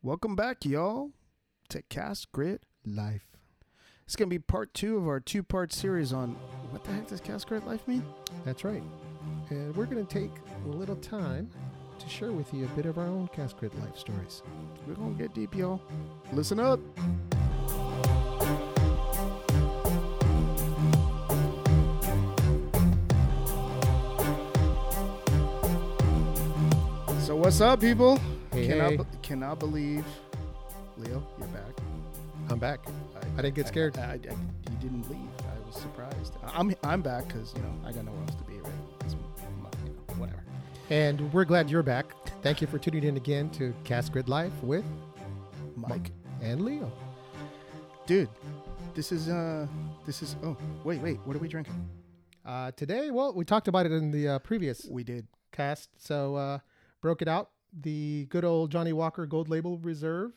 Welcome back, y'all, to Cast Grit. Life. It's gonna be part two of our two-part series on what the heck does Cast Grit life mean? That's right. And we're going to take a little time to share with you a bit of our own Cast Grit life stories. We're gonna get deep, y'all. Listen up. So what's up, people? Hey, cannot, hey. be- cannot believe, Leo, you're back. I'm back. I didn't get scared. I, I- I- you didn't leave. I was surprised. I'm I'm back because you know I got nowhere else to be. Right? It's my- you know, whatever. And we're glad you're back. Thank you for tuning in again to Cast Grit Life with Mike, and Leo. dude, this is uh, this is. Oh, wait, wait. What are we drinking? Uh, today, well, we talked about it in the uh, previous We did. cast, so uh, broke it out. The good old Johnnie Walker Gold Label Reserve.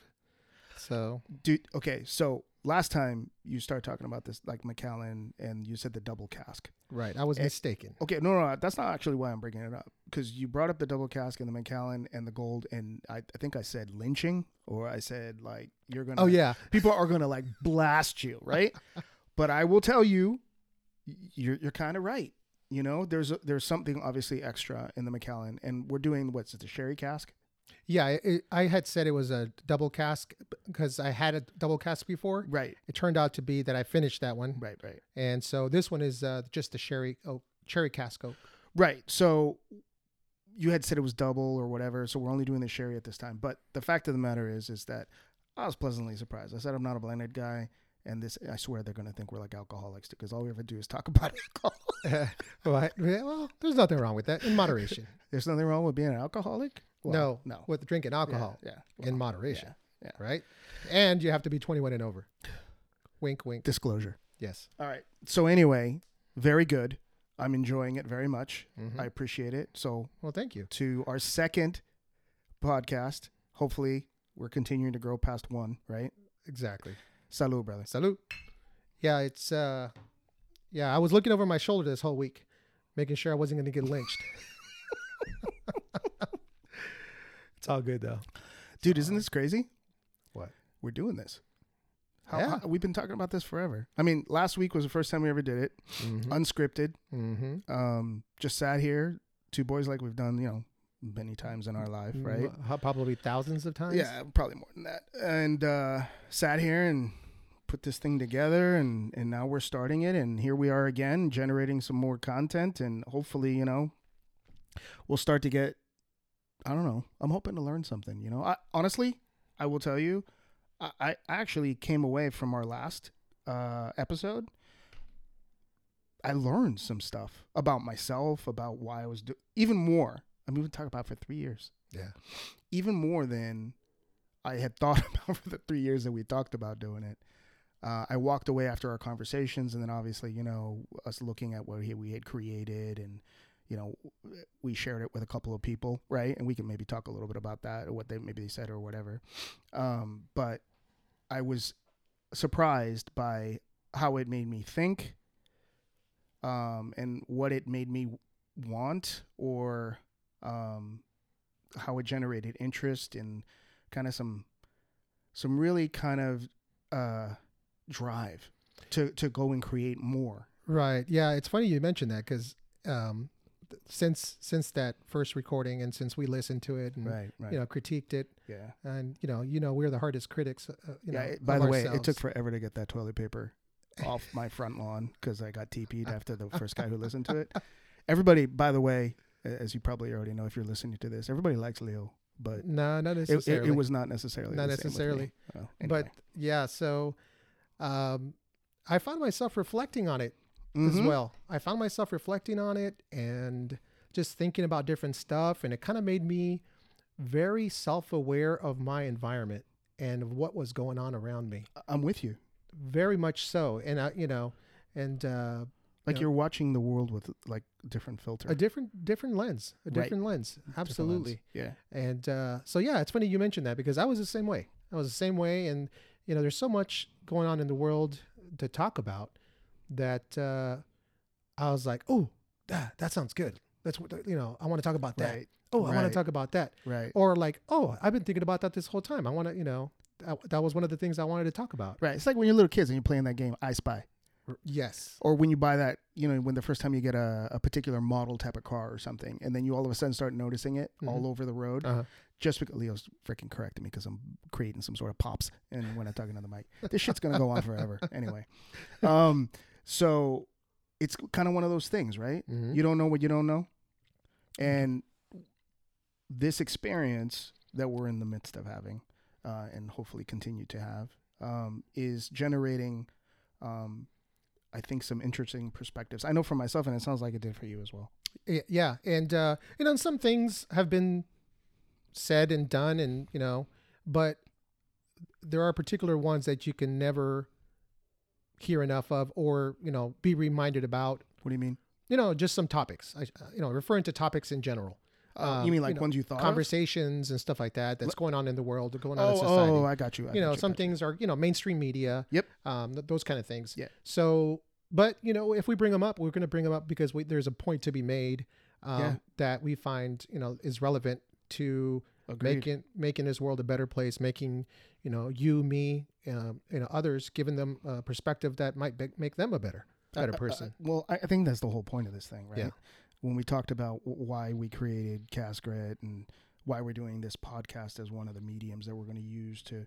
So Dude, okay, so last time you started talking about this, like Macallan, and you said the double cask. right, I was Eh, mistaken. Okay, no, no, that's not actually why I'm bringing it up. Because you brought up the double cask and the Macallan and the gold, and I, I think I said lynching, or I said like you're gonna. Oh yeah, people are gonna like blast you, right? but I will tell you, you're you're kind of right. You know, there's a, there's something obviously extra in the Macallan, and we're doing what's it, the sherry cask? yeah. It, I had said it was a double cask because I had a double cask before. Right, It turned out to be that I finished that one, right, right. and so this one is uh, just the sherry oak, cherry cask oak. Right. So you had said it was double or whatever, so we're only doing the sherry at this time. But the fact of the matter is, is that I was pleasantly surprised. I said I'm not a blended guy, and this I swear they're gonna think we're like alcoholics because all we ever do is talk about alcohol. Right. well, there's nothing wrong with that in moderation. There's nothing wrong with being an alcoholic. Well, no, no. with drinking alcohol Yeah. in well, moderation, yeah. right? And you have to be 21 and over. Wink, wink. Disclosure. Yes. All right. So anyway, very good. I'm enjoying it very much. Mhm. I appreciate it. So well, thank you. to our second podcast. Hopefully, we're continuing to grow past one. Right. Exactly. Salud, brother. Salute. Yeah, it's uh, yeah. I was looking over my shoulder this whole week, making sure I wasn't going to get lynched. it's all good though. Dude, isn't this crazy? What? We're doing this. How, Yeah. how- we've been talking about this forever. I mean, last week was the first time we ever did it, Mm-hmm. unscripted. mm-hmm. Um, just sat here, two boys like we've done, you know, many times in our life, right? Probably thousands of times. Yeah, probably more than that. And uh, sat here and put this thing together, and and now we're starting it, and here we are again, generating some more content, and hopefully, you know, we'll start to get. I don't know. I'm hoping to learn something. You know, I, honestly, I will tell you, I, I actually came away from our last uh, episode. I learned some stuff about myself, about why I was doing even more. I mean, we talked about for three years Yeah. even more than I had thought about for the three years that we talked about doing it. Uh, I walked away after our conversations, and then obviously, you know, us looking at what he, we had created, and you know, we shared it with a couple of people, right? And we can maybe talk a little bit about that or what they maybe they said or whatever. Um, but I was surprised by how it made me think, um, and what it made me want, or um, how it generated interest and kind of some some really kind of uh, drive to to go and create more. Right. Yeah. It's funny you mentioned that because um, since since that first recording and since we listened to it and Right, right. you know critiqued it yeah. and you know you know we're the hardest critics. Uh, you yeah. know, it- by the way, it took forever to get that toilet paper off my front lawn because I got TP'd after the first guy who listened to it. Everybody, by the way, as you probably already know if you're listening to this, everybody likes Leo, but no, not it, necessarily. it, it was not necessarily Not the same with necessarily. Well, But yeah, so um, I found myself reflecting on it as Mhm. well. I found myself reflecting on it and just thinking about different stuff, and it kind of made me very self-aware of my environment and of what was going on around me. I'm with you. Very much so, and I, you know, and uh, Like Yeah. you're watching the world with like different filter. a different different lens, a Right. different lens, different lens. absolutely. Yeah. And uh, so, yeah, it's funny you mentioned that because I was the same way. I was the same way. And, you know, there's so much going on in the world to talk about that uh, I was like, oh, that, that sounds good. That's what, you know, I want to talk about that. Right. oh, I want to talk about that. Right. Or like, oh, I've been thinking about that this whole time. I want to, you know, that, that was one of the things I wanted to talk about. Right. It's like when you're little kids and you're playing that game, I Spy. Yes. Or when you buy that, you know, when the first time you get a, a particular model type of car or something, and then you all of a sudden start noticing it all Mhm. over the road. Uh-huh. Just because Leo's freaking correcting me because I'm creating some sort of pops and when I'm talking on the mic. This shit's gonna go on forever. Anyway. Um, so it's kind of one of those things, right? Mhm. You don't know what you don't know. And this experience that we're in the midst of having, uh, and hopefully continue to have, um, is generating, um, I think, some interesting perspectives. I know for myself, and it sounds like it did for you as well. Yeah, and uh, you know, some things have been said and done, and you know, but there are particular ones that you can never hear enough of, or you know, be reminded about. What do you mean? You know, just some topics. I, you know, referring to topics in general, Um, you mean like know, ones you thought? of? conversations and stuff like that that's going on in the world, or going on in Oh, society. oh, I got you. I you got know, I some got you. things are you know mainstream media. Yep. Um, th- those kind of things. Yeah. So, but you know, if we bring them up, we're going to bring them up because we, there's a point to be made um, Yeah. that we find you know is relevant to Agreed. making making this world a better place, making you know you, me, um, you know others, giving them a perspective that might be- make them a better better Uh, uh, person. well, I, I think that's the whole point of this thing, right? Yeah. When we talked about why we created Casgrit and why we're doing this podcast as one of the mediums that we're going to use to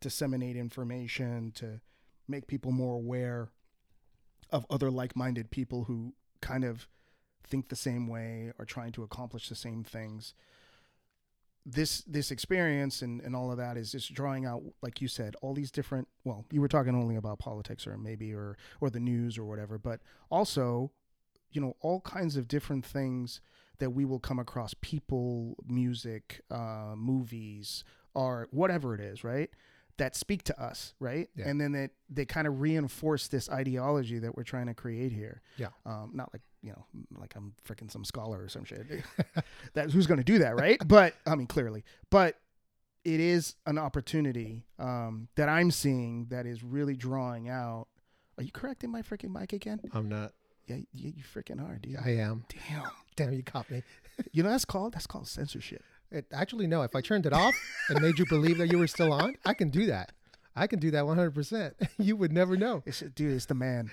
disseminate information, to make people more aware of other like-minded people who kind of think the same way or trying to accomplish the same things. This this experience and, and all of that is just drawing out, like you said, all these different. Well, you were talking only about politics or maybe or or the news or whatever, but also, you know, all kinds of different things that we will come across: people, music, uh, movies, art, whatever it is, right? That speak to us, right? Yeah. And then they they kind of reinforce this ideology that we're trying to create here. Yeah. Um, not like you know, like I'm freaking some scholar or some shit. that who's going to do that, right? But I mean, clearly, but it is an opportunity um, that I'm seeing that is really drawing out. Are you correcting my freaking mic again? I'm not. Yeah, yeah you freaking are, dude. I am. Damn. Damn, you caught me. You know that's called that's called censorship. It, actually, no. If I turned it off and made you believe that you were still on, I can do that. I can do that 100%. You would never know. It's dude, it's the man.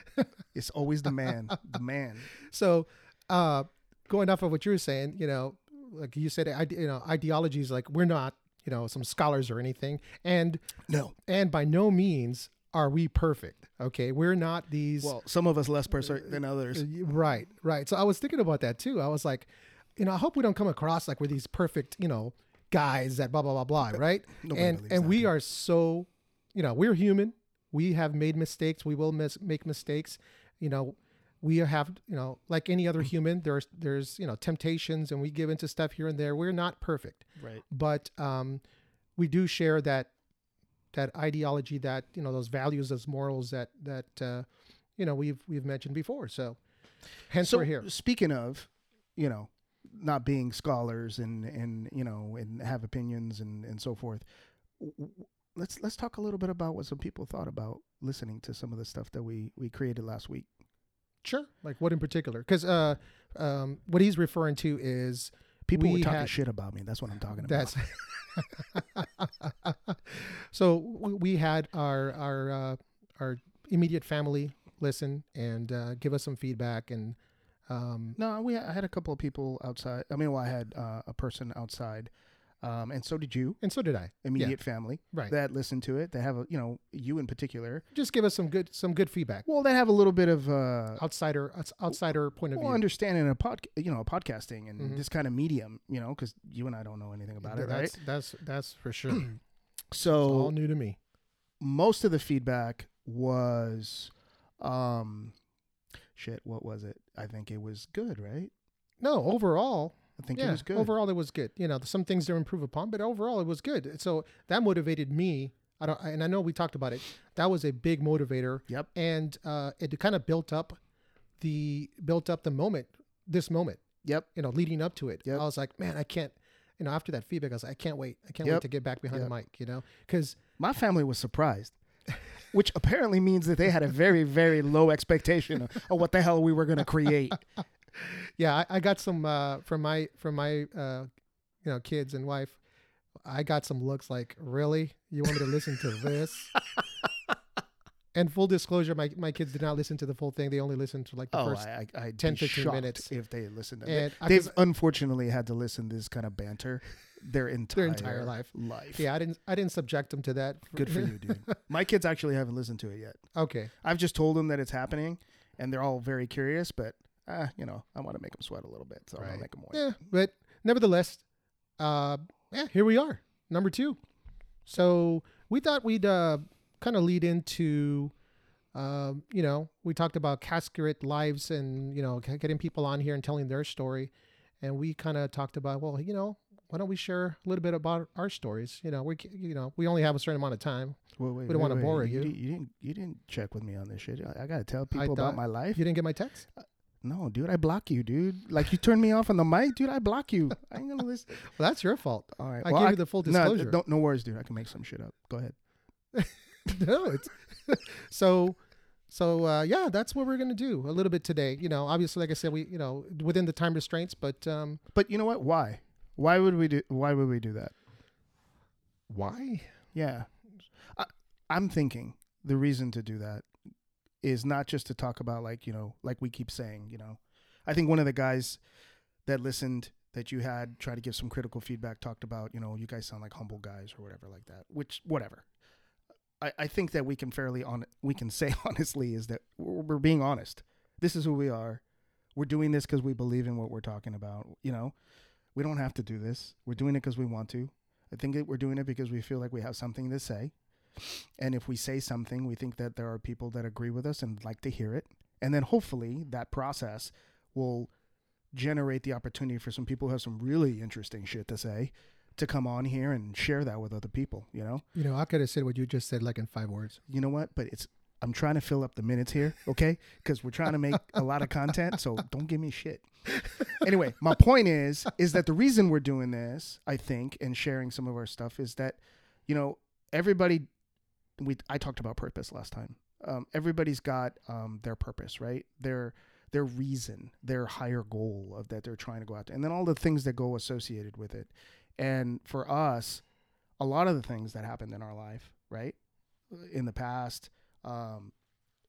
it's always the man. The man. So, uh, going off of what you were saying, you know, like you said, ide- you know, ideologies like we're not, you know, some scholars or anything, and No. and by no means are we perfect. Okay, we're not these. Well, some of us less perfect than others. Uh, Right, right. So I was thinking about that too. I was like, you know, I hope we don't come across like we're these perfect, you know, guys that blah blah blah blah, right? Nobody and and that, we are so, you know, we're human. We have made mistakes. We will mis- make mistakes. You know, we have, you know, like any other human. There's there's you know temptations, and we give into stuff here and there. We're not perfect, Right. but um, we do share that that ideology, that you know, those values, those morals that that uh, you know we've we've mentioned before. So, hence so we're here. speaking of, you know, not being scholars and and you know and have opinions and and so forth. Let's let's talk a little bit about what some people thought about listening to some of the stuff that we we created last week. Sure. Like what in particular? Because uh, um, what he's referring to is People were talking had- shit about me. That's what I'm talking about. that's. so we had our our uh, our immediate family listen and uh, give us some feedback and um, No, we I had a couple of people outside. I mean, well, I had uh, a person outside, um, and so did you, and so did I. immediate family Right. that listened to it. They have a, you know, you in particular. Just give us some good some good feedback. Well, they have a little bit of uh, Outsider outsider point of well, view. understanding a pod, you know, a podcasting and Mhm. this kind of medium, you know, because you and I don't know anything about it, that's, right? That's that's for sure. it's So all new to me. most of the feedback was, um, shit. What was it? I think it was good, right? No, overall, I think yeah, it was good. overall it was good. You know, some things to improve upon, but overall it was good. So that motivated me. I don't, and I know we talked about it. That was a big motivator. Yep. And uh, it kind of built up the built up the moment, this moment. Yep. You know, leading up to it. Yep. I was like, man, I can't. You know, after that feedback, I was like, I can't wait. I can't Yep. wait to get back behind Yep. the mic. You know, because My family was surprised, which apparently means that they had a very, very low expectation of, of what the hell we were going to create. Yeah, I, I got some uh, from my from my uh, you know, kids and wife, I got some looks like, really? You want me to listen to this? and full disclosure, my, my kids did not listen to the full thing. They only listened to like the Oh, first. I, I, 10, 15 minutes. if they listened to And They've unfortunately had to listen to this kind of banter their entire, entire life. Life. yeah, I didn't I didn't subject them to that. Good for you, dude. My kids actually haven't listened to it yet. okay. I've just told them that it's happening, and they're all very curious. But uh, you know, I want to make them sweat a little bit, so I'll Right. make them wait. Yeah, but nevertheless, uh, yeah, here we are, number two. So we thought we'd uh, kind of lead into, um, you know, we talked about casket lives and you know getting people on here and telling their story, and we kind of talked about well, you know, why don't we share a little bit about our stories? You know, we you know we only have a certain amount of time. Well, wait, We don't wait, wanna wait. bore you. you. You didn't. You didn't check with me on this shit. I, I gotta tell people thought- about my life. You didn't get my text? No, dude, I block you, dude. Like you turned me off on the mic, dude. I block you. I ain't gonna listen. Well, that's your fault. All right. I well, gave you the full disclosure. no, no worries, dude. I can make some shit up. Go ahead. no, it's so so uh, yeah, that's what we're gonna do a little bit today. You know, obviously, like I said, we you know within the time restraints, but um, But you know what? Why? Why would we do? Why would we do that? why? Yeah, I, I'm thinking the reason to do that is not just to talk about like you know like we keep saying you know. I think one of the guys that listened that you had try to give some critical feedback talked about you know you guys sound like humble guys or whatever like that which whatever. I, I think that we can fairly on we can say honestly is that we're, we're being honest. This is who we are. We're doing this because we believe in what we're talking about you know. We don't have to do this. We're doing it because we want to. I think that we're doing it because we feel like we have something to say. And if we say something, we think that there are people that agree with us and like to hear it. And then hopefully that process will generate the opportunity for some people who have some really interesting shit to say to come on here and share that with other people, you know? You know, I could have said what you just said like in five words. You know what? But it's I'm trying to fill up the minutes here, okay? Because we're trying to make a lot of content, so don't give me shit. Anyway, my point is, is that the reason we're doing this, I think, and sharing some of our stuff is that, you know, everybody. We I talked about purpose last time. Um, everybody's got um, their purpose, right? Their their reason, their higher goal of that they're trying to go after, and then all the things that go associated with it. And for us, a lot of the things that happened in our life, right, in the past. Um,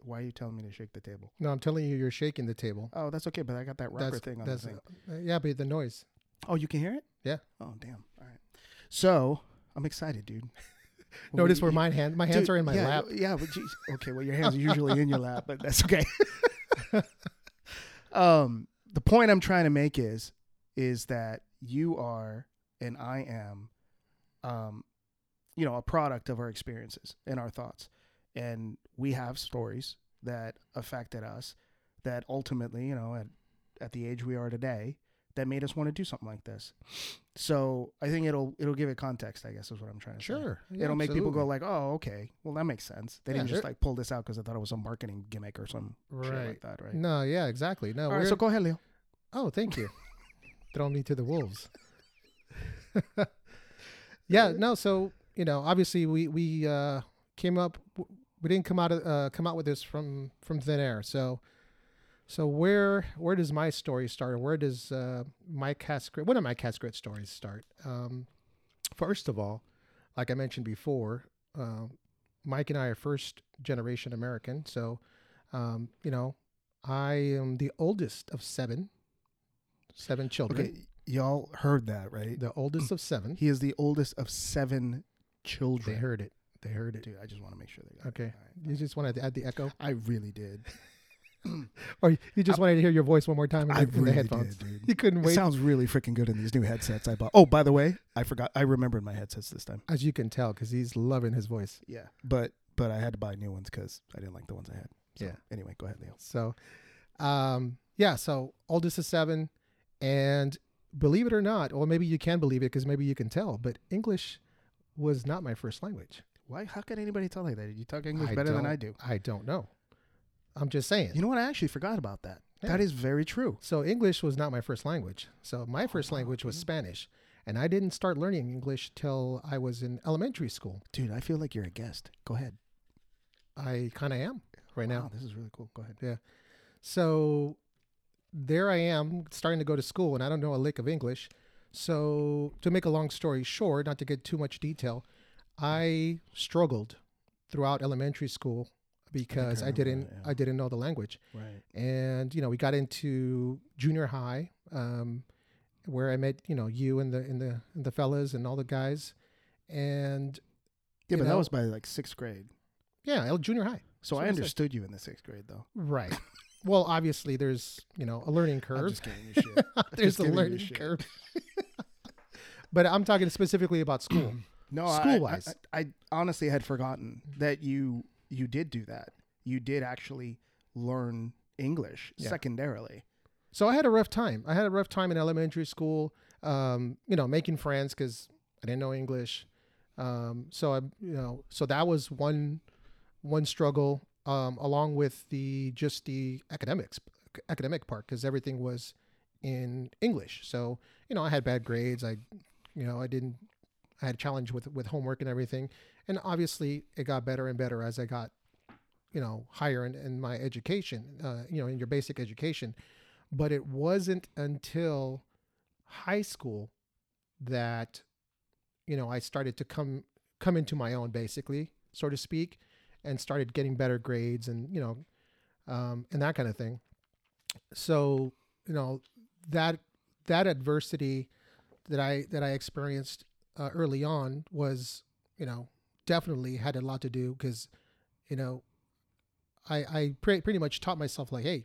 why are you telling me to shake the table? No, I'm telling you, you're shaking the table. Oh, that's okay, but I got that rocker That's thing on the thing. uh, yeah, but the noise. Oh, you can hear it? Yeah. Oh, damn. All right. So I'm excited, dude. Notice where my hand, my hands Dude, are in my yeah, lap. Yeah, but geez, okay. Well, your hands are usually in your lap, but that's okay. um, the point I'm trying to make is, is that you are and I am, um, you know, a product of our experiences and our thoughts, and we have stories that affected us, that ultimately, you know, at at the age we are today, that made us want to do something like this. So I think it'll it'll give it context. I guess is what I'm trying to say Sure. Yeah, it'll make people go like, "Oh, okay, well that makes sense." They Yeah, didn't just like pull this out because I thought it was a marketing gimmick or some shit Right. like that, right? No, yeah, exactly. No, All we're, so go ahead, Leo. Oh, thank you. Throw me to the wolves. yeah, no. So you know, obviously, we we uh, came up. We didn't come out of, uh, come out with this from from thin air. So so where where does my story start? Where does uh, my Cast Grit? One of my Cast Grit stories start. Um, first of all, like I mentioned before, uh, Mike and I are first generation American. So um, you know, I am the oldest of seven, seven children. Okay, y'all heard that, right? The oldest of seven. He is the oldest of seven children. They heard it. They heard it. Dude, I just want to make sure they got Okay. it. All right. You just wanted to add the echo, I really did. or you just wanted to hear your voice one more time in, I the, in the headphones. did, dude. You couldn't It wait, sounds really freaking good in these new headsets I bought. Oh, by the way, I forgot. I remembered my headsets this time. as you can tell, because he's loving his voice. Yeah, but but I had to buy new ones because I didn't like the ones I had. So, Yeah. Anyway, go ahead, Leo. So, um, yeah. So oldest is seven, and believe it or not, or maybe you can believe it because maybe you can tell, but English was not my first language. Why? How can anybody tell like that? You talk English I better than I do. I don't know. I'm just saying. You know what? I actually forgot about that. Yeah. That is very true. So English was not my first language. So my first oh, language was. Spanish, and I didn't start learning English till I was in elementary school. Dude, I feel like you're a guest. Go ahead. I kind of am right Wow, now. this is really cool. Go ahead. Yeah. So there I am starting to go to school, and I don't know a lick of English. So to make a long story short, not to get too much detail, I struggled throughout elementary school because I I, didn't that, yeah. I didn't know the language. Right. And you know, we got into junior high, um, where I met you know you and the and the and the fellas and all the guys, and Yeah, but that was by like sixth grade. yeah, junior high. So I understood you in the sixth grade, though. Right. well, obviously, there's you know a learning I'm curve. just giving you shit. there's a learning curve. but I'm talking specifically about school. No, School-wise. I, I, I honestly had forgotten that you you did do that. You did actually learn English Yeah. secondarily. So I had a rough time. I had a rough time in elementary school. Um, you know, making friends because I didn't know English. Um, so I, you know, so that was one one struggle, um, along with the just the academics academic part because everything was in English. So you know, I had bad grades. I, you know, I didn't. I had a challenge with with homework and everything, and obviously it got better and better as I got, you know, higher in, in my education. Uh, you know, in your basic education, but it wasn't until high school that you know I started to come come into my own basically so to speak and started getting better grades and you know um, and that kind of thing so you know that that adversity that I that I experienced uh, early on was you know definitely had a lot to do because you know I I pre- pretty much taught myself like hey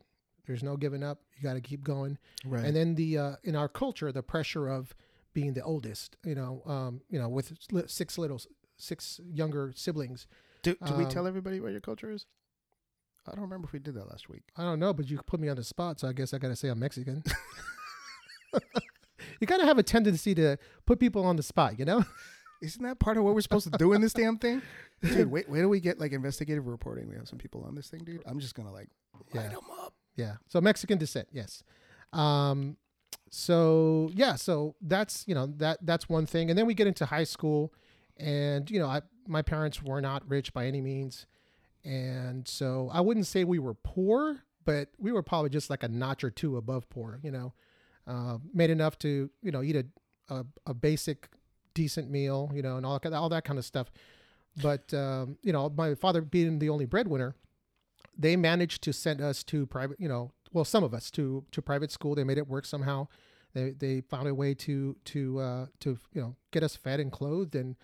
there's no giving up you got to keep going Right. and then the uh, in our culture the pressure of being the oldest you know um, you know with six little six younger siblings do, do we um, tell everybody what your culture is? I don't remember if we did that last week. i don't know but you put me on the spot so i guess i gotta say i'm mexican you gotta have a tendency to put people on the spot you know Isn't that part of what we're supposed to do in this damn thing? Dude, wait, wait till we get like investigative reporting. We have some people on this thing, dude. I'm just gonna like light Yeah. them up. Yeah. So Mexican descent, yes. Um, so yeah, so that's you know that that's one thing, and then we get into high school, and you know I my parents were not rich by any means, and so I wouldn't say we were poor, but we were probably just like a notch or two above poor. You know, uh, made enough to you know eat a, a a basic decent meal, you know, and all all that kind of stuff. But um, you know, my father being the only breadwinner, they managed to send us to private, you know, well, some of us to to private school. They made it work somehow. They they found a way to to uh, to you know get us fed and clothed, and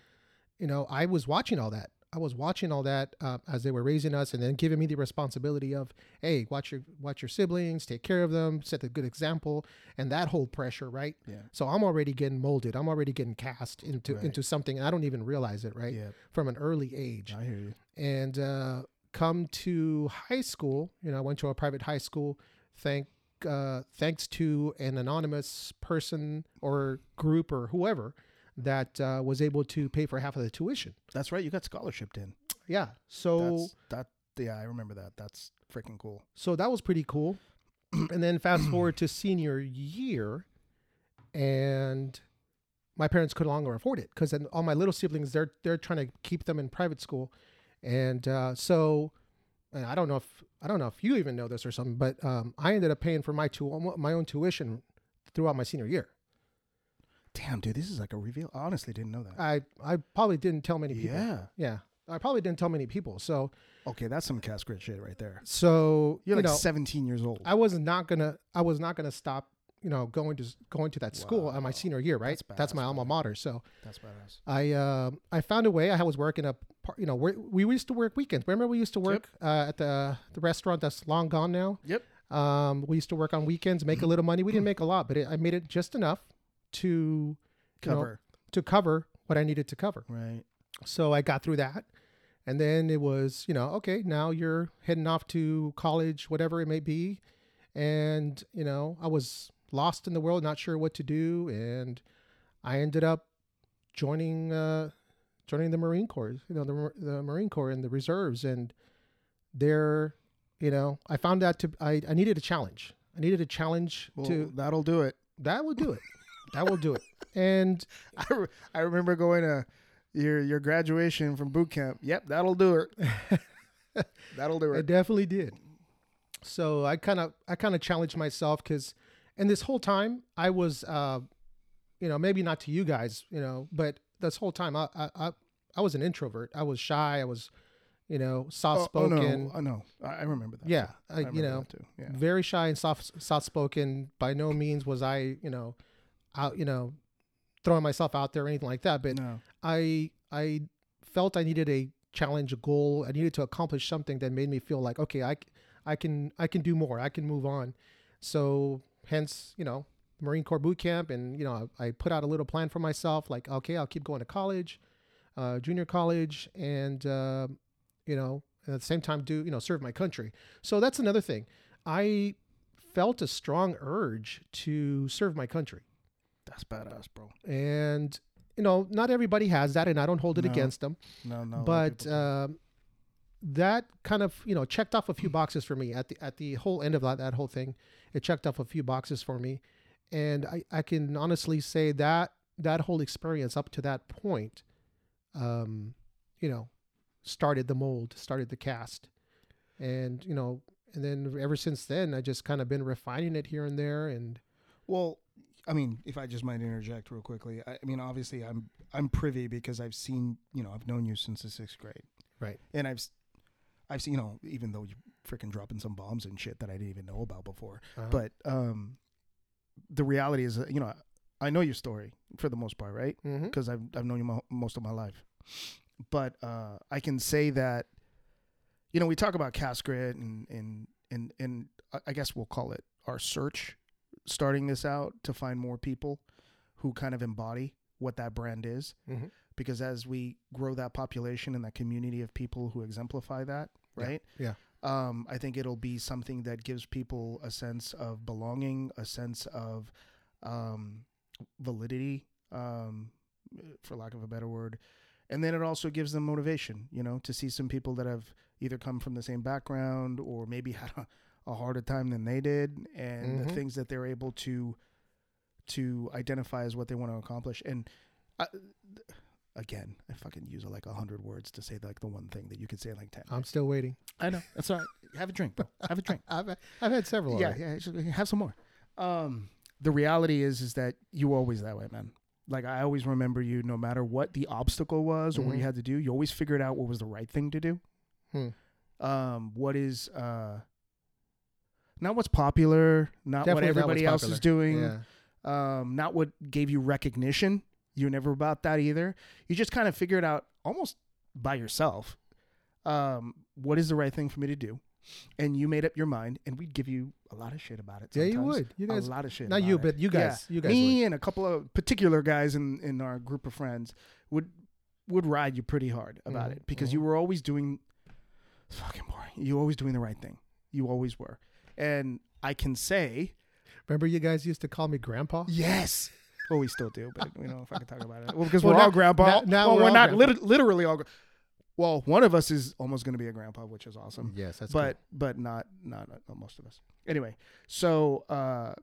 you know I was watching all that. I was watching all that uh, as they were raising us, and then giving me the responsibility of, hey, watch your watch your siblings, take care of them, set a good example, and that whole pressure, right? Yeah. So I'm already getting molded. I'm already getting cast into Right. into something, and I don't even realize it, right? Yeah. From an early age I hear you. and uh, come to high school. You know, I went to a private high school. Thank uh, thanks to an anonymous person or group or whoever that uh, was able to pay for half of the tuition. That's right. You got scholarshiped in. Yeah, so That's that. Yeah, I remember that. That's freaking cool. so that was pretty cool. and then fast forward to senior year, and my parents could no longer afford it because then all my little siblings they're they're trying to keep them in private school, and uh, so and I don't know if I don't know if you even know this or something, but um, I ended up paying for my tu- my own tuition throughout my senior year. Damn, dude, this is like a reveal. I honestly didn't know that. I I probably didn't tell many people. yeah. Yeah, I probably didn't tell many people. So Okay, that's some cast grit shit right there. so You're you like know, 17 years old. I was not gonna I was not gonna stop you know going to going to that school at my senior year right That's that's, my badass, alma mater so that's badass. I uh, I found a way I was working a par- you know we we used to work weekends remember we used to work uh, at the the restaurant that's long gone now Yep. um we used to work on weekends make a little money we didn't make a lot but it, I made it just enough to you know, Cover. to cover what I needed to cover right. so I got through that. And then it was, you know, okay, now you're heading off to college, whatever it may be. And, you know, I was lost in the world, not sure what to do. And I ended up joining, uh, joining the Marine Corps, you know, the, the Marine Corps and the reserves. And there, you know, I found that to, I, I needed a challenge. I needed a challenge Well, to, that'll do it. that will do it. That will do it. And I, re- I remember going to your your graduation from boot camp. Yep, that'll do it. that'll do It it. definitely did. So I kind of I kind of challenged myself because, and this whole time I was, uh, you know, maybe not to you guys, you know, but this whole time I I I, I was an introvert. I was shy. I was, you know, soft Oh, oh, spoken. no, I know. I, remember that. Yeah. I, I you know. Yeah. very shy and soft soft spoken. By no means was I, you know, out, you know, throwing myself out there or anything like that. But no. I I felt I needed a challenge, a goal. I needed to accomplish something that made me feel like okay, I I can I can do more. I can move on. So hence, you know, Marine Corps boot camp, and you know, I, I put out a little plan for myself. Like, okay, I'll keep going to college, uh, junior college, and uh, you know, at the same time, do you know, serve my country. So that's another thing. I felt a strong urge to serve my country That's badass, bro. and you know not everybody has that and i don't hold it No, against them. No, no. a lot of but um, that kind of you know checked off a few boxes for me. At the at the whole end of that, that whole thing it checked off a few boxes for me. And i i can honestly say that that whole experience up to that point um you know started the mold started the cast. And you know and then ever since then i just kind of been refining it here and there and Well, I mean, if I just might interject real quickly, I, I mean, obviously, I'm I'm privy because I've seen, you know, I've known you since the sixth grade, Right. And I've, I've seen, you know, even though you freaking dropping some bombs and shit that I didn't even know about before, uh, but um, the reality is, that, you know, I know your story for the most part, right? Because I've I've known you mo- most of my life, but uh, I can say that, you know, we talk about cast grit and and and and I- I guess we'll call it our search, starting this out to find more people who kind of embody what that brand is. Mhm. Because as we grow that population and that community of people who exemplify that, Yeah, right? yeah. Um, I think it'll be something that gives people a sense of belonging, a sense of um, validity, um, for lack of a better word. And then it also gives them motivation, you know, to see some people that have either come from the same background or maybe had a, a harder time than they did, and the Mhm. things that they're able to to identify as what they want to accomplish. And I, again, I fucking use like a hundred words to say like the one thing that you could say in like ten. i'm still waiting I know that's all right. Have a drink, bro. Have a drink. I've I've had several. yeah, already. yeah. Have some more. Um, the reality is, is that you always that way, man. Like I always remember you, no matter what the obstacle was or what Mhm. you had to do, you always figured out what was the right thing to do. Hmm. Um, what is uh, not what's popular, not Definitely what everybody what's else is doing, Yeah. um, not what gave you recognition. You're never about that either. You just kind of figured out almost by yourself um, what is the right thing for me to do, and you made up your mind. And we'd give you a lot of shit about it. Yeah, you would. You guys, a lot of shit. not about you, it. but you Yeah. guys, you guys. me and a couple of particular guys in in our group of friends would would ride you pretty hard about Mhm, it because mhm. you were always doing fucking boring. You were always doing the right thing. You always were. And I can say. Remember, you guys used to call me Grandpa. yes. Well, we still do, but we don't fucking talk about it. Well, because Well, we're now- all grandpa. now- now well, we're we're, all not grandpa. lit- literally all. Well, one of us is almost going to be a grandpa, which is awesome. Yes, that's but but not, not not most of us. Anyway, so uh,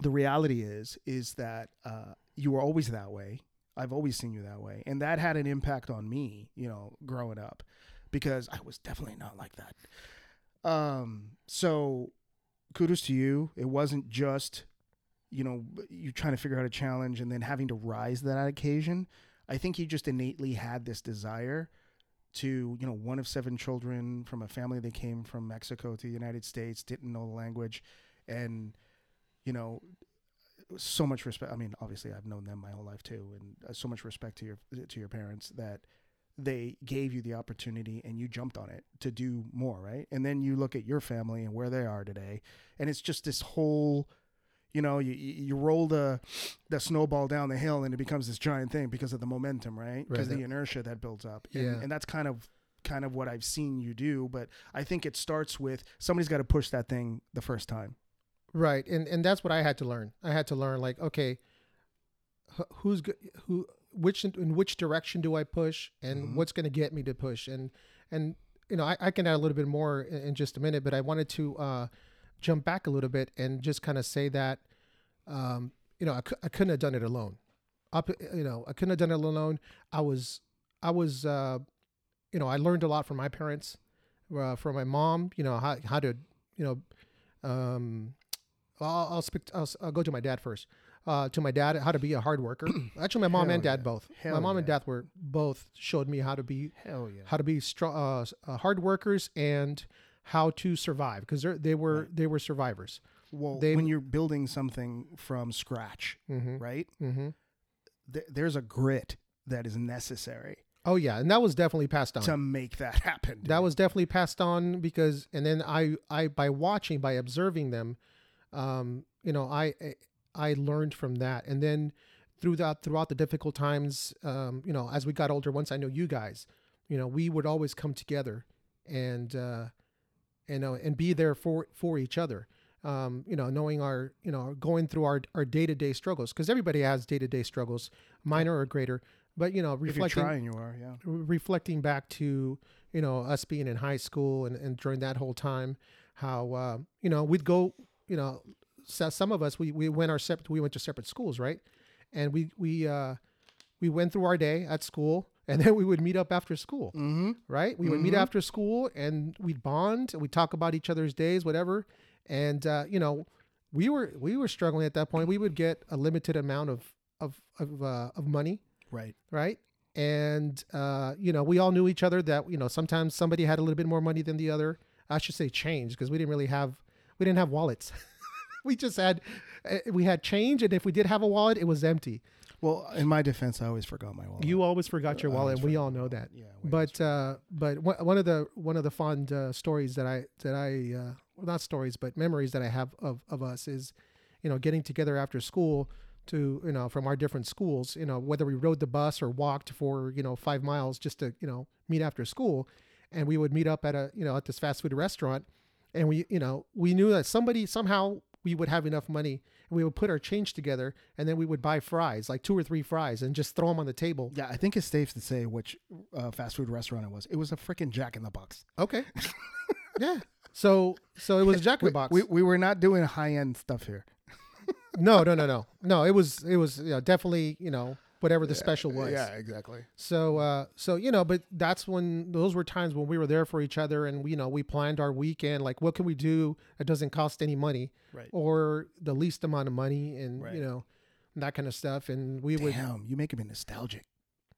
the reality is is that uh, you were always that way. I've always seen you that way, and that had an impact on me. You know, growing up, because I was definitely not like that. Um, so kudos to you. It wasn't just you know you trying to figure out a challenge and then having to rise to that occasion. I think you just innately had this desire to you know one of seven children from a family that came from Mexico to the United States, didn't know the language, and you know so much respect. I mean, obviously I've known them my whole life too, and uh, so much respect to your to your parents that they gave you the opportunity and you jumped on it to do more, right? And then you look at your family and where they are today, and it's just this whole you know, you you roll the the snowball down the hill and it becomes this giant thing because of the momentum, right? Right, Because that- the inertia that builds up. And, Yeah. and that's kind of kind of what I've seen you do. But I think it starts with somebody's got to push that thing the first time. right, and and that's what I had to learn. I had to learn like, okay, who's who, which in which direction do I push, and Mhm. what's going to get me to push, and and you know, I, I can add a little bit more in, in just a minute, but I wanted to uh, jump back a little bit and just kind of say that, um, you know, I, I couldn't have done it alone. Up, you know, I couldn't have done it alone. I was, I was, uh, you know, I learned a lot from my parents, uh, from my mom. You know how how to, you know, um, I'll I'll, speak, I'll, I'll go to my dad first. Uh, to my dad how to be a hard worker. Actually, my mom Hell and dad yeah. both. my Hell mom and dad were both showed me how to be Hell yeah. how to be strong, uh, uh, hard workers and how to survive because they were they were survivors. Well, they- when you're building something from scratch, Mm-hmm. right? Mm-hmm. Th- there's a grit that is necessary Oh yeah, and that was definitely passed on. to make that happen. that was definitely passed on because and then i i by watching by observing them um you know i i learned from that and then throughout throughout the difficult times um you know as we got older once i know you guys you know we would always come together and uh you know and be there for for each other um you know knowing our you know going through our our day-to-day struggles because everybody has day-to-day struggles minor or greater but you know reflecting trying, you are. Yeah. re- reflecting back to you know us being in high school and, and during that whole time how uh, you know we'd go you know so some of us we, we went our separate we went to separate schools right and we we uh, we went through our day at school and then we would meet up after school Mm-hmm. right we would meet Mhm. after school and we'd bond and we'd talk about each other's days whatever and uh, you know we were we were struggling at that point we would get a limited amount of of of, uh, of money Right. right? And uh, you know, we all knew each other. That you know, sometimes somebody had a little bit more money than the other. I should say change because we didn't really have we didn't have wallets. we just had uh, we had change, and if we did have a wallet, it was empty. Well, in my defense, I always forgot my wallet. You always forgot your wallet, we all know that. Yeah. But uh, but one one of the one of the fond uh, stories that I that I uh, well, not stories but memories that I have of of us is, you know, getting together after school to you know from our different schools, you know, whether we rode the bus or walked for you know five miles just to you know meet after school, and we would meet up at a you know at this fast food restaurant, and we you know we knew that somebody somehow we would have enough money and we would put our change together and then we would buy fries like two or three fries and just throw them on the table Yeah, I think it's safe to say which uh, fast food restaurant it was. It was a freaking Jack in the Box. Okay. yeah. So so it was Jack in the Box. we, we were not doing high end stuff here. no, no, no, no, no. It was it was you know, definitely you know whatever the special was. Yeah, exactly. So uh so you know, but that's when those were times when we were there for each other and we you know we planned our weekend like what can we do that doesn't cost any money Right. or the least amount of money and Right. you know that kind of stuff and we would Damn, you make me nostalgic.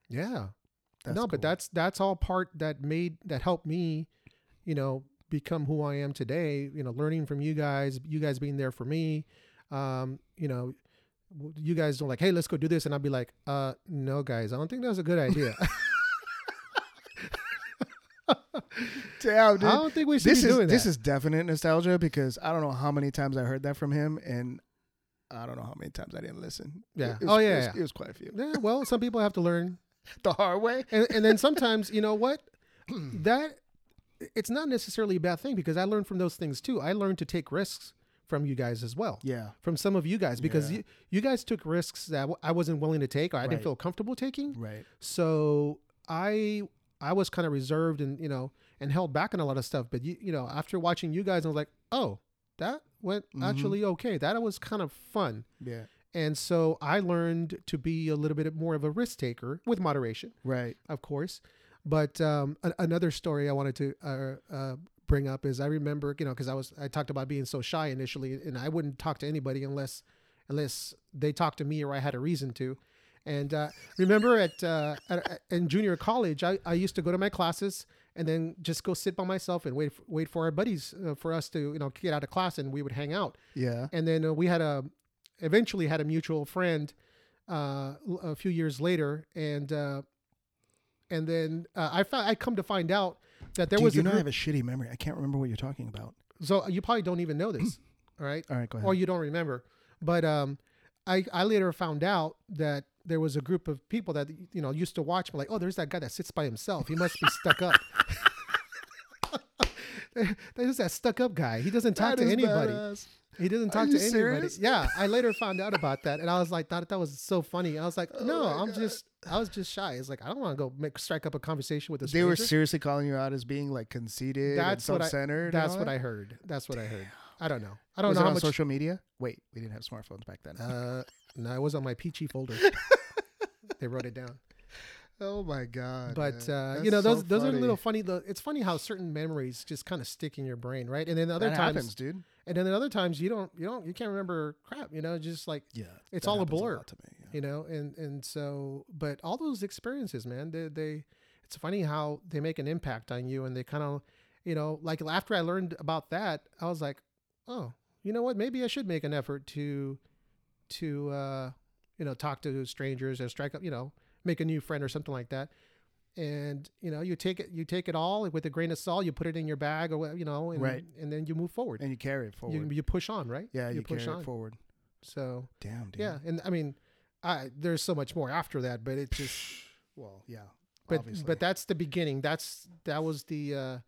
yeah That's no, but that's that's all part that made that helped me, you know, become who I am today. You know, learning from you guys, you guys being there for me. Um, you know, you guys don't like, hey, let's go do this, and I'd be like, uh, no, guys, I don't think that's a good idea. Damn, I don't think we should This be is doing this that. is definite nostalgia because I don't know how many times I heard that from him, and I don't know how many times I didn't listen. Yeah. Was- Oh, it yeah, was, yeah. It was quite a few. yeah, well, some people have to learn, The hard way. and and then sometimes, you know what, that it's not necessarily a bad thing because I learned from those things too. I learned to take risks from you guys as well. Yeah. from some of you guys because Yeah. you, you guys took risks that w- I wasn't willing to take or I Right. didn't feel comfortable taking. Right. So I I was kind of reserved and you know and held back on a lot of stuff. But you you know after watching you guys, I was like, oh, that went Mhm. actually okay. That was kind of fun. Yeah. And so I learned to be a little bit more of a risk taker with moderation, Right. of course. But um, a- another story I wanted to uh, uh, bring up is I remember, you know, because I was I talked about being so shy initially, and I wouldn't talk to anybody unless unless they talked to me or I had a reason to. And uh, remember at, uh, at in junior college, I, I used to go to my classes and then just go sit by myself and wait wait for our buddies uh, for us to you know get out of class and we would hang out. Yeah. And then uh, we had a eventually had a mutual friend uh, a few years later, and uh, and then uh, I found I come to find out that there Dude, was you a know I group, have a shitty memory. I can't remember what you're talking about. so you probably don't even know this, all right? All right, go ahead. or you don't remember. But um, I I later found out that there was a group of people that you know used to watch me like, oh, there's that guy that sits by himself. He must be stuck up. there's that stuck up guy. He doesn't talk That to anybody. badass. He doesn't talk to anybody. serious? Yeah, I later found out about that, and I was like, thought that was so funny. I was like, no, Oh I'm God. just, I was just shy. It's like I don't want to go make strike up a conversation with a They were seriously calling you out as being like conceited That's and what I- That's what that? I heard. That's what I heard. I don't know. I don't Was know it how on much. social media? Wait, we didn't have smartphones back then. Uh, no, it was on my Pee-Chee folder. they wrote it down. Oh my god! but uh, you know those so those are funny. little funny. The, it's funny how certain memories just kind of stick in your brain, right? And then other that times, happens, dude. and then other times you don't you don't you can't remember crap. You know, just like Yeah, It's all a blur. lot to me. yeah. you know, and and so, but all those experiences, man, they they. It's funny how they make an impact on you, and they kind of, you know, like after I learned about that, I was like, oh, you know what? Maybe I should make an effort to, to, uh, you know, talk to strangers or strike up, you know, make a new friend or something like that. And you know, you take it, you take it all with a grain of salt. You put it in your bag, or you know, and, Right. and then you move forward. and you carry it forward. You, you push on, right? yeah, you, push carry on. it forward. So Damn, dude. yeah, and I mean, I there's so much more after that, but it just Well, yeah. but obviously. but that's the beginning. That's that was the uh,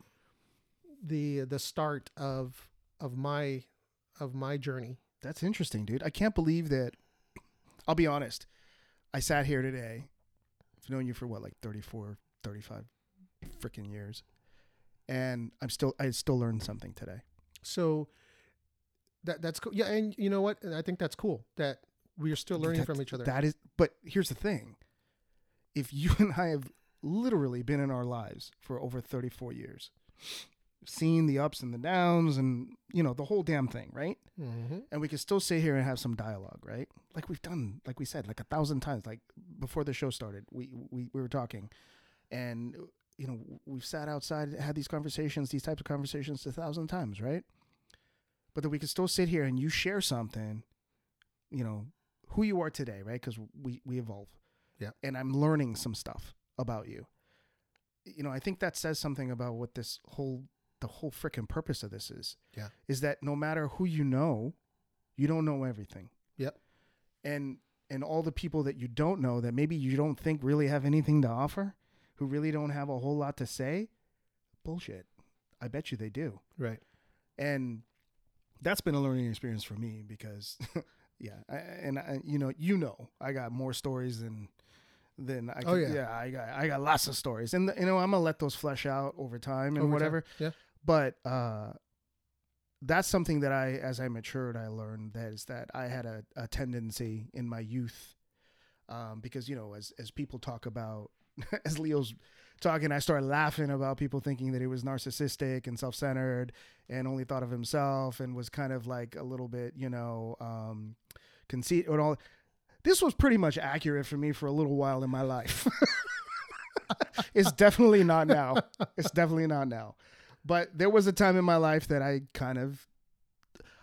the the start of of my of my journey. That's interesting, dude. I can't believe that. I'll be honest. I sat here today. I've known you for what, like 34, 35 freaking years. And I'm still, I still learned something today. So that that's cool. Yeah, and you know what? And I think that's cool that we are still learning That- from each other. That is, but here's the thing. If you and I have literally been in our lives for over 34 years, seen the ups and the downs and, you know, the whole damn thing, right? Hmm and we can still sit here and have some dialogue, right? Like we've done, like we said, like a thousand times. Like before the show started, we we, we were talking, and you know we've sat outside, had these conversations, these types of conversations a thousand times, right? But that we can still sit here and you share something, you know, who you are today, right? Because we we evolve, Yeah. And I'm learning some stuff about you. You know, I think that says something about what this whole the whole freaking purpose of this is. Yeah. Is that no matter who you know, you don't know everything. Yep. And and all the people that you don't know that maybe you don't think really have anything to offer, who really don't have a whole lot to say, bullshit. I bet you they do. Right. And that's been a learning experience for me because yeah, I, and I, you know, you know, I got more stories than than I Oh, could, yeah. I got I got lots of stories. And you know, I'm going to let those flesh out over time and Over time. whatever Yeah. But uh that's something that I, as I matured, I learned that is that I had a, a tendency in my youth, um, because you know, as as people talk about, as Leo's talking, I started laughing about people thinking that he was narcissistic and self centered and only thought of himself and was kind of like a little bit, you know, um, conceit and all. This was pretty much accurate for me for a little while in my life. it's definitely not now. It's definitely not now. But there was a time in my life that I kind of,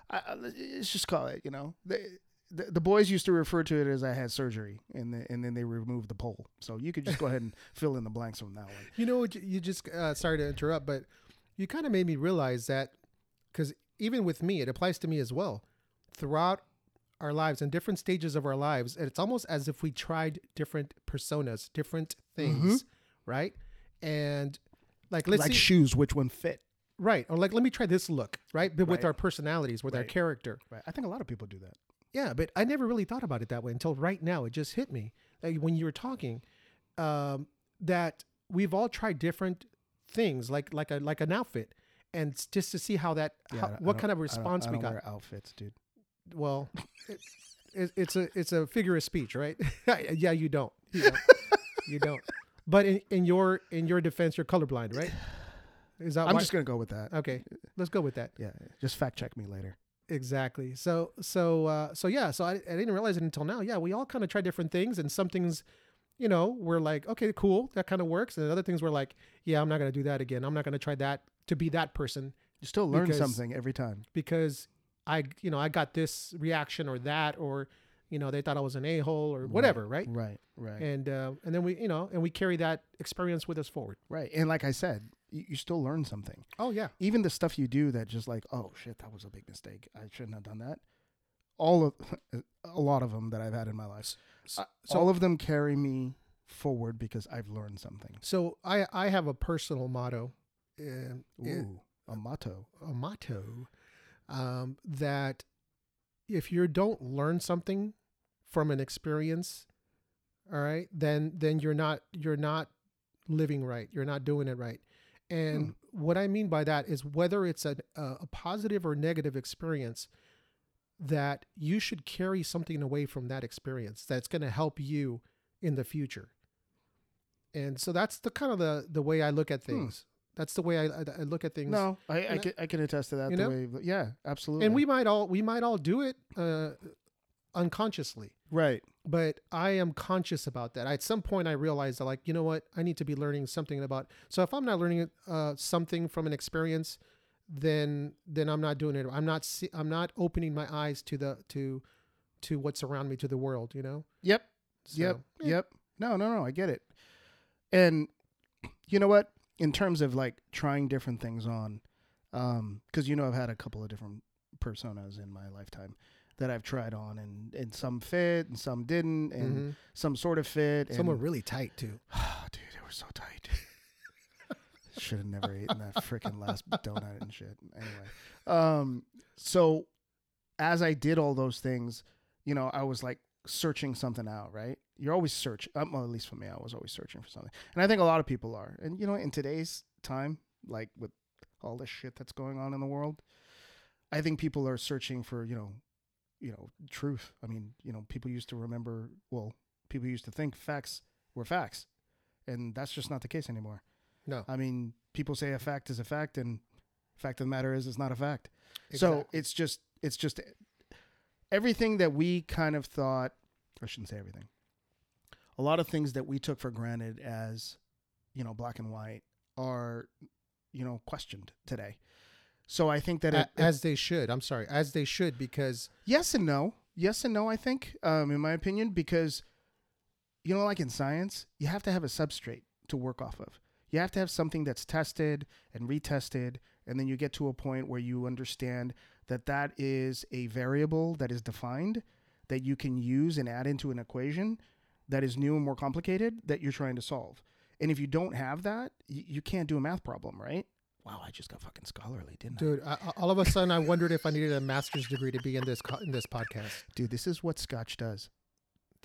I, let's just call it, you know, the, the, the boys used to refer to it as I had surgery, and the, and then they removed the pole. So you could just go ahead and fill in the blanks from that one. You know, you- you just uh, sorry to interrupt, but you kind of made me realize that because even with me, it applies to me as well. Throughout our lives and different stages of our lives, and it's almost as if we tried different personas, different things, right? And like let's like see, shoes, which one fit? right, or like let me try this look, right? But with our personalities, with our character, Right. I think a lot of people do that. yeah, but I never really thought about it that way until right now. It just hit me like when you were talking um, that we've all tried different things, like like a like an outfit, and just to see how that Yeah, how, what kind of don't- I don't- response I we don't got. wear outfits, dude. Well, it, it, it's a it's a figure of speech, right? yeah, you don't, you don't, you don't. But in, in your in your defense, you're colorblind, right? Is that I'm why? just gonna go with that. okay? Let's go with that. Yeah. Just fact check me later. Exactly. So so uh, so yeah. So I, I didn't realize it until now. Yeah, we all kind of try different things, and some things, you know, we're like, okay, cool, that kind of works, and other things we're like, yeah, I'm not gonna do that again. I'm not gonna try that to be that person You still learn Because- something every time. because I, you know, I got this reaction or that, or you know, they thought I was an a hole or whatever, right? Right. Right. And uh, and then we, you know, and we carry that experience with us forward. right. And like I said, you, you still learn something. Oh yeah, even the stuff you do that just like oh shit that was a big mistake i shouldn't have done that all of a lot of them that i've had in my life uh, so- all of them carry me forward because i've learned something So I I have a personal motto, uh, ooh a motto a motto um, that if you don't learn something from an experience, all right, then then you're not you're not living right. You're not doing it right. And what I mean by that is whether it's a, a positive or negative experience, that you should carry something away from that experience that's going to help you in the future. and so that's the kind of the the way I look at Hmm. things. That's the way I, I, look at things. No, I, I, can, I can attest to that. You the know? way, yeah, absolutely. and we might all we might all do it uh, unconsciously. right. but I am conscious about that. At some point, I realized that, like, you know what, I need to be learning something about. So if I'm not learning uh, something from an experience, then then I'm not doing it. I'm not see, I'm not opening my eyes to the to to what's around me, to the world. You know. Yep. So, Yep. Yep. No, no, no. I get it. And you know what? In terms of like trying different things on, um, because you know I've had a couple of different personas in my lifetime that I've tried on, and and some fit and some didn't, and Mhm. some sort of fit. Some were really tight too. Oh, dude, they were so tight. Should have never eaten that freaking last donut and shit. Anyway, um, so as I did all those things, you know, I was like searching something out. Right? You're always searching. Um, well, at least for me, I was always searching for something, and I think a lot of people are. And you know, in today's time, like with all this shit that's going on in the world, I think people are searching for you know, you know, truth. I mean, you know, people used to remember. Well, people used to think facts were facts, and that's just not the case anymore. No. I mean, people say a fact is a fact, and fact of the matter is, it's not a fact. Exactly. So it's just, it's just everything that we kind of thought. I shouldn't say everything. A lot of things that we took for granted as, you know, black and white are, you know, questioned today. So I think that it, it- as they should. I'm sorry, as they should, because yes and no, yes and no. I think, um, in my opinion, because you know, like in science, you have to have a substrate to work off of. You have to have something that's tested and retested, and then you get to a point where you understand that that is a variable that is defined that you can use and add into an equation that is new and more complicated that you're trying to solve. And if you don't have that, you, you can't do a math problem, right? Wow, I just got fucking scholarly, didn't I? dude, I, I- all of a sudden, I wondered if I needed a master's degree to be in this co- in this podcast. Dude, this is what Scotch does.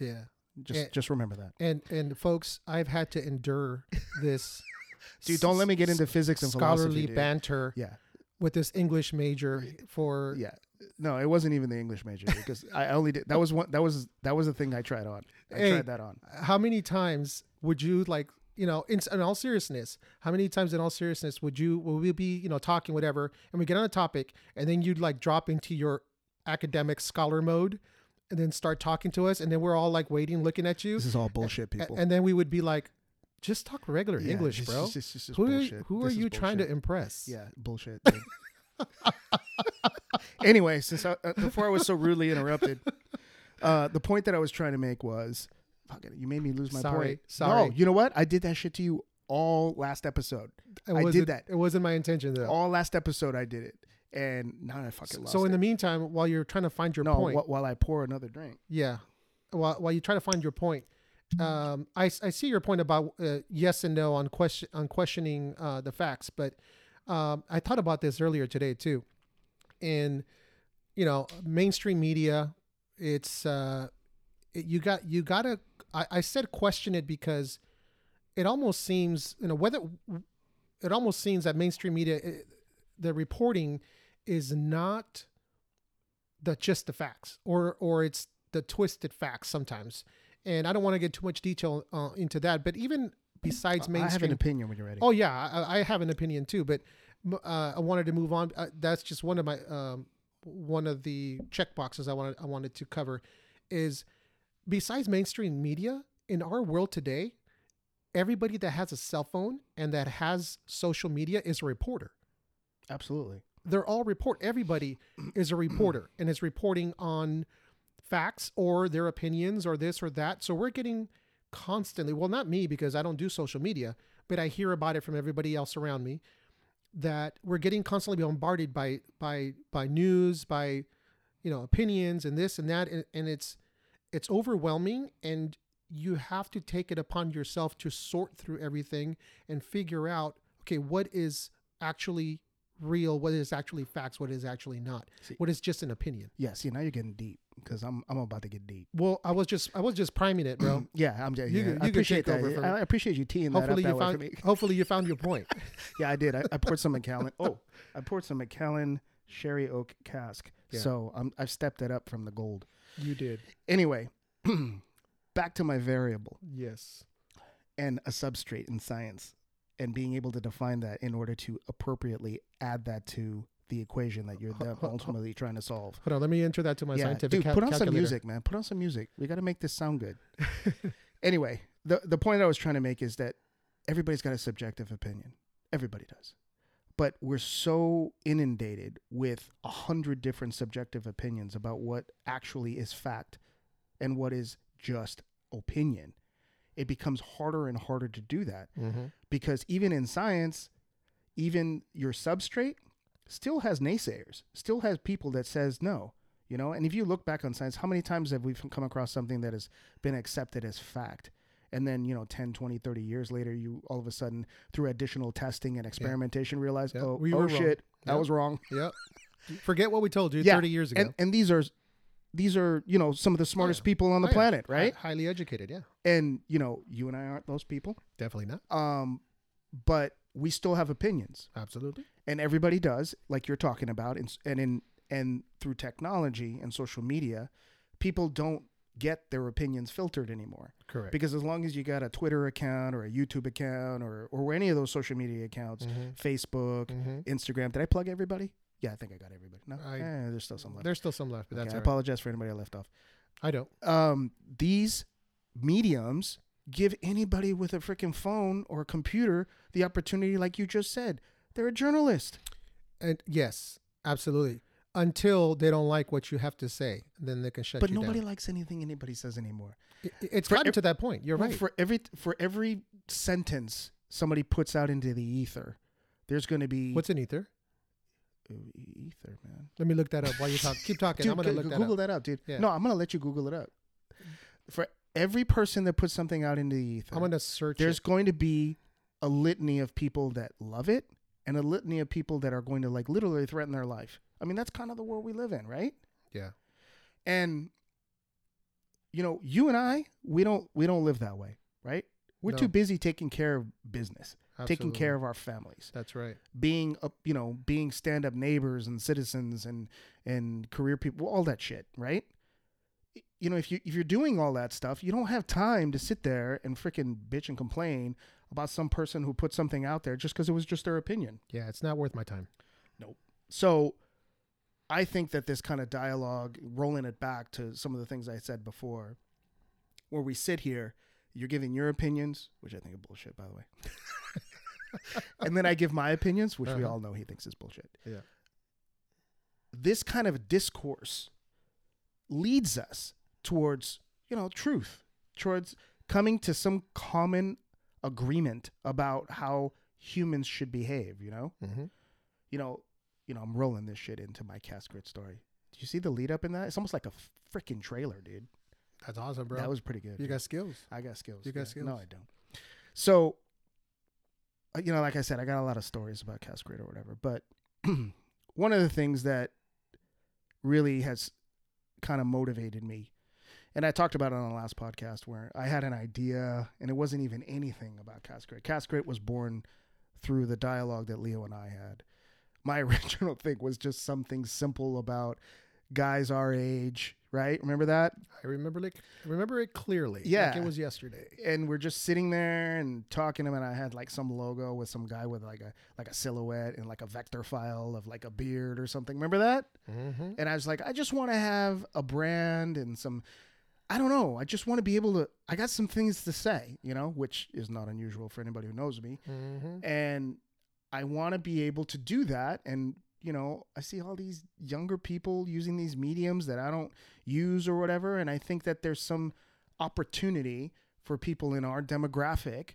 Yeah. Just Eh, just remember that. And and folks, I've had to endure this. Dude, don't let me get into physics and philosophy. scholarly dude. banter Yeah, with this English major for yeah. No, it wasn't even the English major because I only did that was one that was that was the thing I tried on. I Hey. tried that on. how many times would you like you know in, in all seriousness how many times in all seriousness would you will we be you know talking whatever and we get on a topic and then you'd like drop into your academic scholar mode and then start talking to us and then we're all like waiting looking at you This is all bullshit, people. and then we would be like just talk regular Yeah, english this bro is- this is just who are, bullshit. who are is you trying to impress Yeah, bullshit. anyway, since I, uh, before I was so rudely interrupted, uh, the point that I was trying to make was, fuck it, you made me lose my Sorry, point. sorry. No, you know what? I did that shit to you all last episode. it I did that. it wasn't my intention though All last episode, I did it, and now I fucking lost. so in it. the meantime while you're trying to find your no, point wh- while I pour another drink. Yeah. While, while you try to find your point, um, I, I see your point about uh, yes and no on question on questioning uh, the facts, but um, I thought about this earlier today too. In you know mainstream media, it's uh, it, you got you gotta. I, I said question it because it almost seems you know whether it almost seems that mainstream media it, the reporting is not the just the facts or or it's the twisted facts sometimes and i don't want to get too much detail uh, into that but even besides mainstream, I have an opinion when you're ready. oh yeah I, I have an opinion too but uh, i wanted to move on uh, that's just one of my um, one of the check boxes i wanted i wanted to cover is besides mainstream media in our world today everybody that has a cell phone and that has social media is a reporter Absolutely. they're all report everybody is a reporter and is reporting on facts or their opinions or this or that. So we're getting constantly well not me because i don't do social media but i hear about it from everybody else around me that we're getting constantly bombarded by by by news by you know opinions and this and that and, and it's it's overwhelming and you have to take it upon yourself to sort through everything and figure out okay what is actually real what is actually facts what is actually not See- what is just an opinion Yeah. See, now you're getting deep because I'm I'm about to get deep. well i was just i was just priming it bro Yeah, I'm. Yeah, You yeah, can- I appreciate that. I appreciate you teeing hopefully that you up that way found hopefully you found your point Yeah, I did. I, I poured some Macallan. Oh, I poured some Macallan sherry oak cask. Yeah. So I'm, I've stepped it up from the gold. you did Anyway, back to my variable. yes and a substrate in science and being able to define that in order to appropriately add that to the equation that you're ultimately trying to solve. Hold on, let me enter that to my yeah, scientific dude, cal- put on some music, man. Put on some music. We got to make this sound good. anyway, the the point I was trying to make is that everybody's got a subjective opinion. Everybody does. But we're so inundated with a hundred different subjective opinions about what actually is fact and what is just opinion. It becomes harder and harder to do that Mm-hmm. because even in science, even your substrate still has naysayers, still has people that says no, you know. And if you look back on science, how many times have we come across something that has been accepted as fact? And then, you know, 10, 20, 30 years later, you all of a sudden, through additional testing and experimentation, realize, Yeah, oh, we oh were shit, that Yep. was wrong. Yep. Forget what we told you Yeah, 30 years ago. And and these are these are, you know, some of the smartest yeah. people on the Oh, yeah. planet, Hi- right? highly educated, yeah. And, you know, you and I aren't those people. Definitely not. Um, but we still have opinions. Absolutely. and everybody does like you're talking about and, and in and through technology and social media people don't get their opinions filtered anymore Correct. because as long as you got a twitter account or a youtube account or or any of those social media accounts Mhm. facebook Mhm. instagram did i plug everybody yeah i think i got everybody no I- Eh, there's still some left There's still some left, but Okay, that's i right. apologize for anybody i left off I don't. um, these mediums give anybody with a freaking phone or a computer the opportunity like you just said they're a journalist And yes, absolutely. Until they don't like what you have to say, then they can shut but you down. But nobody likes anything anybody says anymore. I- I- It's for gotten ev- to that point. You're Well, right. For every for every sentence somebody puts out into the ether, there's going to be What's an ether? Ether, man. Let me look that up while you talk. Keep talking. Dude, I'm gonna go- look that Google up. that up, dude. Yeah. No, I'm going to let you Google it up. For every person that puts something out into the ether, I'm gonna search. there's it. going to be a litany of people that love it and a litany of people that are going to like literally threaten their life. I mean, that's kind of the world we live in, right? Yeah. And you know, you and I, we don't we don't live that way, right? We're No. too busy taking care of business, taking care of our families, That's right. being up, you know, being stand-up neighbors and citizens and and career people, all that shit, right? You know, if you if you're doing all that stuff, you don't have time to sit there and freaking bitch and complain about some person who put something out there just because it was just their opinion. Yeah, it's not worth my time. Nope. So I think that this kind of dialogue, rolling it back to some of the things I said before, where we sit here, you're giving your opinions, which I think are bullshit, by the way. and then I give my opinions, which we Uh-huh. all know he thinks is bullshit. Yeah. This kind of discourse leads us towards, you know, truth, towards coming to some common agreement about how humans should behave, you know? Mm-hmm. you know, you know, I'm rolling this shit into my cast grit story. Do you see the lead up in that? It's almost like a freaking trailer, dude. That's awesome, bro. That was pretty good. you dude. got skills. I got skills. you got yeah. skills? No, I don't. So, Uh, you know, like I said, I got a lot of stories about cast or whatever. But one of the things that really has kind of motivated me, and I talked about it on the last podcast where I had an idea and it wasn't even anything about cast grit was born through the dialogue that Leo and I had. My original thing was just something simple about guys our age, right? Remember that? I remember it. Remember it clearly. like Yeah. it was yesterday. and we're just sitting there and talking to him and I had like some logo with some guy with like a like a silhouette and like a vector file of like a beard or something. Remember that? Mm-hmm. And I was like, I just want to have a brand and some I don't know. I just want to be able to I got some things to say, you know, which is not unusual for anybody who knows me. Mm-hmm. And I want to be able to do that and you know, I see all these younger people using these mediums that I don't use or whatever and I think that there's some opportunity for people in our demographic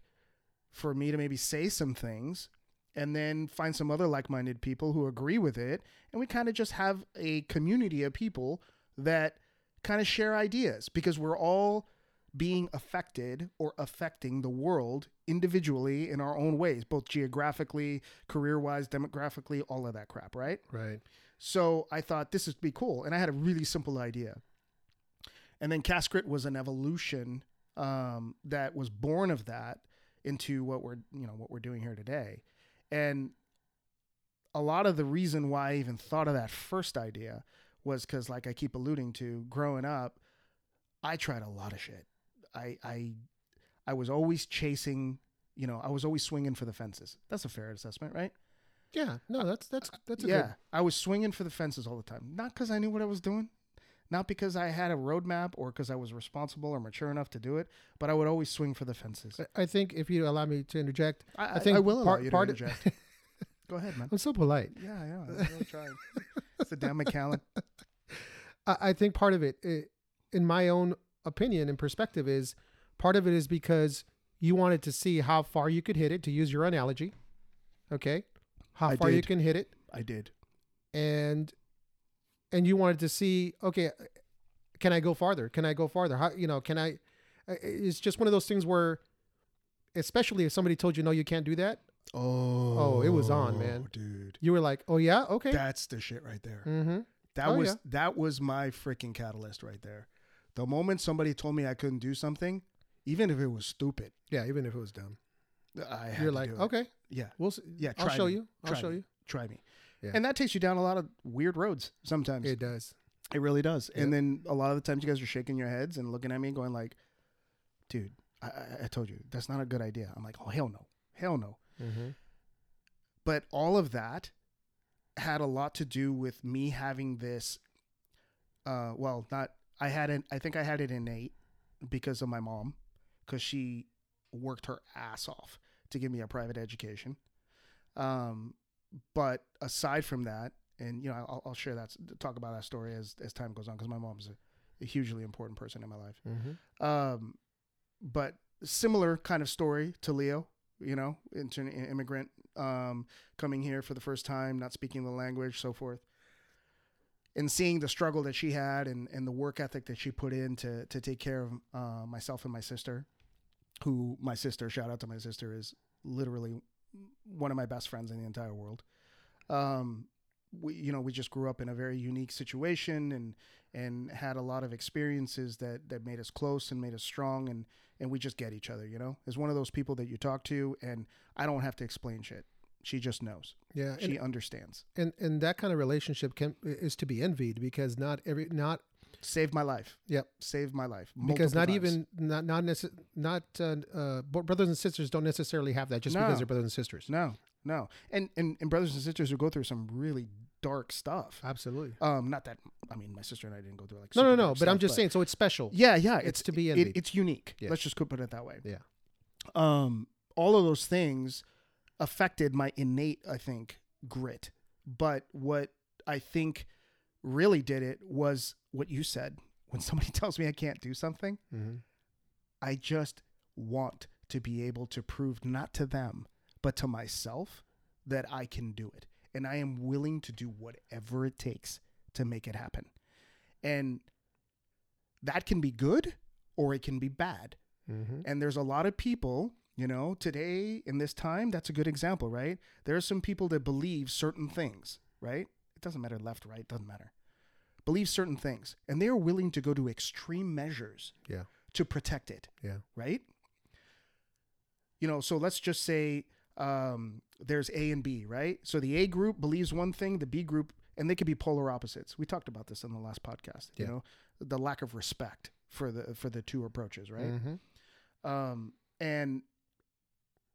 for me to maybe say some things and then find some other like-minded people who agree with it and we kind of just have a community of people that kind of share ideas because we're all being affected or affecting the world individually in our own ways both geographically career-wise demographically all of that crap right Right. so I thought this would be cool, and I had a really simple idea. And then Cast Grit was an evolution um, that was born of that into what we're you know what we're doing here today, and a lot of the reason why I even thought of that first idea was because, like I keep alluding to, growing up, I tried a lot of shit. I I I was always chasing, you know, I was always swinging for the fences. That's a fair assessment, right? Yeah, no, that's that's that's a yeah, good. I was swinging for the fences all the time. Not because I knew what I was doing, not because I had a roadmap or because I was responsible or mature enough to do it, but I would always swing for the fences. I- think if you allow me to interject, I, I think I will allow part- you to part of- interject. Go ahead, man. I'm so polite. Yeah, yeah, I'm really trying. It's the damn Macallan. I, I think part of it, i in my own opinion and perspective, is part of it is because you wanted to see how far you could hit it. To use your analogy, okay, how I far you can hit it, I did. and and you wanted to see, okay, can I go farther? Can I go farther? How you know? Can I? It's just one of those things where, especially if somebody told you no, you can't do that, Oh, it was on, man. dude. you were like, oh yeah, okay, That's the shit right there. mm-hmm. That Oh, was yeah. that was my freaking catalyst right there. The moment somebody told me I couldn't do something, even if it was stupid, yeah. Even if it was dumb, I had you're to like, do it. okay, yeah, we'll. See. yeah. I'll try show me. you. I'll Try show me. you. Try me. Yeah. And that takes you down a lot of weird roads sometimes. It does. It, really does. And then a lot of the times you guys are shaking your heads and looking at me going like, dude, I, I, I told you that's not a good idea. I'm like, oh hell no, hell no. Mm-hmm. but all of that had a lot to do with me having this uh well not i had it i think i had it innate because of my mom because she worked her ass off to give me a private education um but aside from that and you know i'll, I'll share that talk about that story as as time goes on because my mom's a, a hugely important person in my life Mm-hmm. um, but similar kind of story to Leo, you know, into an immigrant um, coming here for the first time, not speaking the language, so forth. And seeing the struggle that she had and, and the work ethic that she put in to, to take care of uh, myself and my sister, who my sister, shout out to my sister, is literally one of my best friends in the entire world. Um, we, you know, we just grew up in a very unique situation and, and had a lot of experiences that, that made us close and made us strong and, and we just get each other, you know? Is one of those people that you talk to and I don't have to explain shit. She just knows. Yeah, and, She understands. and and that kind of relationship can is to be envied because not every not Saved my life. Yep. Saved my life. because not times. even not not necess- not uh, uh, brothers and sisters don't necessarily have that just No. because they're brothers and sisters. No, no. And, and and brothers and sisters who go through some really dark stuff. Absolutely. Um, not that I mean my sister and I didn't go through like No, no, no. But I'm stuff, just saying. So it's special. Yeah, yeah. It's to be it- it's unique. Yeah. Let's just put it that way. Yeah. Um, all of those things affected my innate, I think, grit. But what I think really did it was what you said. When somebody tells me I can't do something, hmm I just want to be able to prove not to them, but to myself that I can do it. And I am willing to do whatever it takes to make it happen. And that can be good or it can be bad. hmm And there's a lot of people, you know, today in this time, that's a good example, right? There are some people that believe certain things, right? It doesn't matter left, right, doesn't matter. Believe certain things. And they are willing to go to extreme measures Yeah. to protect it, Yeah. right? You know, so let's just say um, there's A and B, right? So the A group believes one thing, the B group, and they could be polar opposites. We talked about this in the last podcast. You know, the lack of respect for the for the two approaches, right? hmm um, and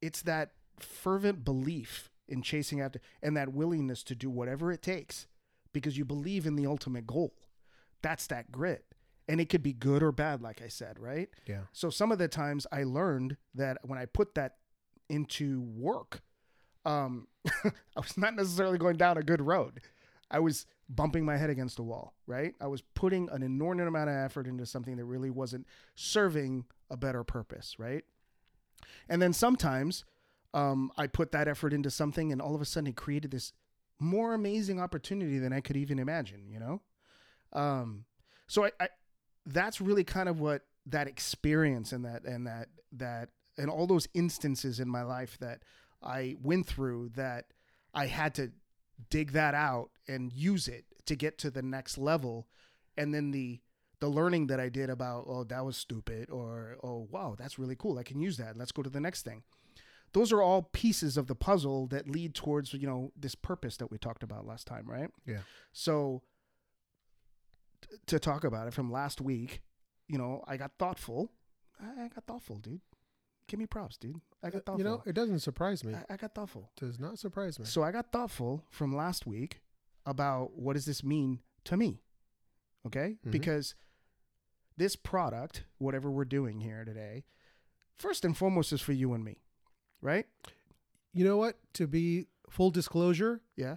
it's that fervent belief in chasing after and that willingness to do whatever it takes because you believe in the ultimate goal. That's that grit. And it could be good or bad like i said right? Yeah. so some of the times i learned that when i put that into work um, i was not necessarily going down a good road. I was bumping my head against a wall right? I was putting an inordinate amount of effort into something that really wasn't serving a better purpose right and then sometimes um, I put that effort into something, and all of a sudden it created this more amazing opportunity than I could even imagine. You know, um, so I, I that's really kind of what that experience and that and that that and all those instances in my life that I went through that I had to dig that out and use it to get to the next level, and then the the learning that I did about oh that was stupid or oh wow that's really cool I can use that let's go to the next thing those are all pieces of the puzzle that lead towards you know this purpose that we talked about last time right Yeah. so t- to talk about it from last week you know I got thoughtful I I got thoughtful dude give me props, dude. I got thoughtful. You know, it doesn't surprise me. I, I got thoughtful. does not surprise me. So I got thoughtful from last week about what does this mean to me? Okay? Mhm. Because this product, whatever we're doing here today, first and foremost is for you and me. Right? You know what? To be full disclosure, Yeah.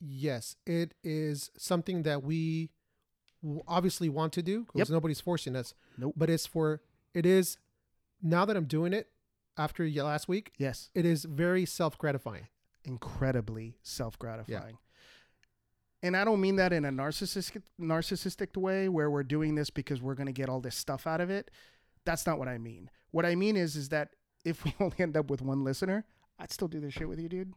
yes, it is something that we obviously want to do because Yep. nobody's forcing us. Nope. But it's for it is now that I'm doing it after last week, Yes. it is very self gratifying. Incredibly self gratifying. And I don't mean that in a narcissistic narcissistic way where we're doing this because we're gonna get all this stuff out of it. That's not what I mean. What I mean is is that if we only end up with one listener, I'd still do this shit with you, dude.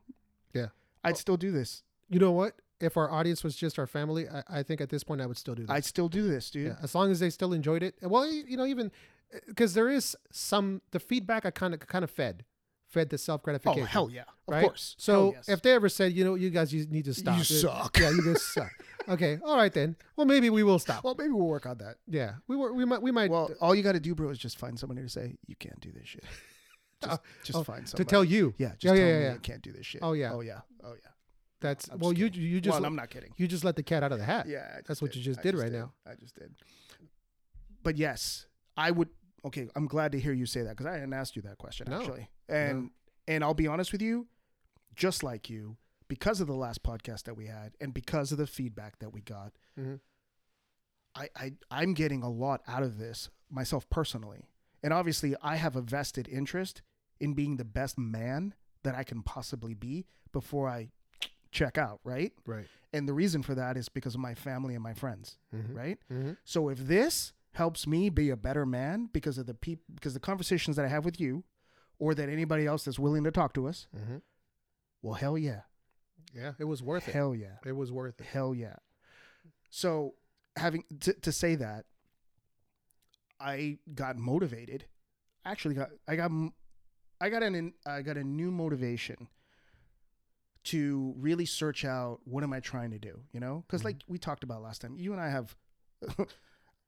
Yeah. I'd still do this. You know what? If our audience was just our family, I, I think at this point I would still do this. I'd still do this, dude. yeah, as long as they still enjoyed it. Well, you know, even uh, because there is some the feedback I kind of kind of fed, fed the self gratification. Oh hell yeah, of right? course. So yes. if they ever said, you know, you guys you need to stop. you suck, Yeah, you guys suck. Okay, all right then. Well, maybe we will stop. well, maybe we'll work on that. Yeah, we were. We might. We might. Well, all you got to do, bro, is just find somebody to say you can't do this shit. Just, oh, just oh, find somebody to tell you. Yeah, just Yeah, tell yeah, me yeah, you can't do this shit. Oh, yeah. oh yeah, oh yeah. That's I'm well. You kidding. you just well, let- I'm not kidding. you just let the cat out of the hat. Yeah, I just That's what you just I did right now. I just did. But yes, I would. Okay, I'm glad to hear you say that because I hadn't asked you that question No. actually, and and I'll be honest with you, just like you, because of the last podcast that we had, and because of the feedback that we got, Mhm. I, I I'm getting a lot out of this myself personally, and obviously I have a vested interest in being the best man that I can possibly be before I check out, right? Right. And the reason for that is because of my family and my friends, Mhm. right? Mm-hmm. So if this helps me be a better man because of the peop- because the conversations that I have with you, or that anybody else that's willing to talk to us, Mm-hmm. well, hell yeah, Yeah, it was worth it. hell yeah, It was worth it. hell yeah. So having to, to say that, I got motivated. Actually, got I got I got an I got a new motivation to really search out what am I trying to do, you know? Because Mhm. like we talked about last time, you and I have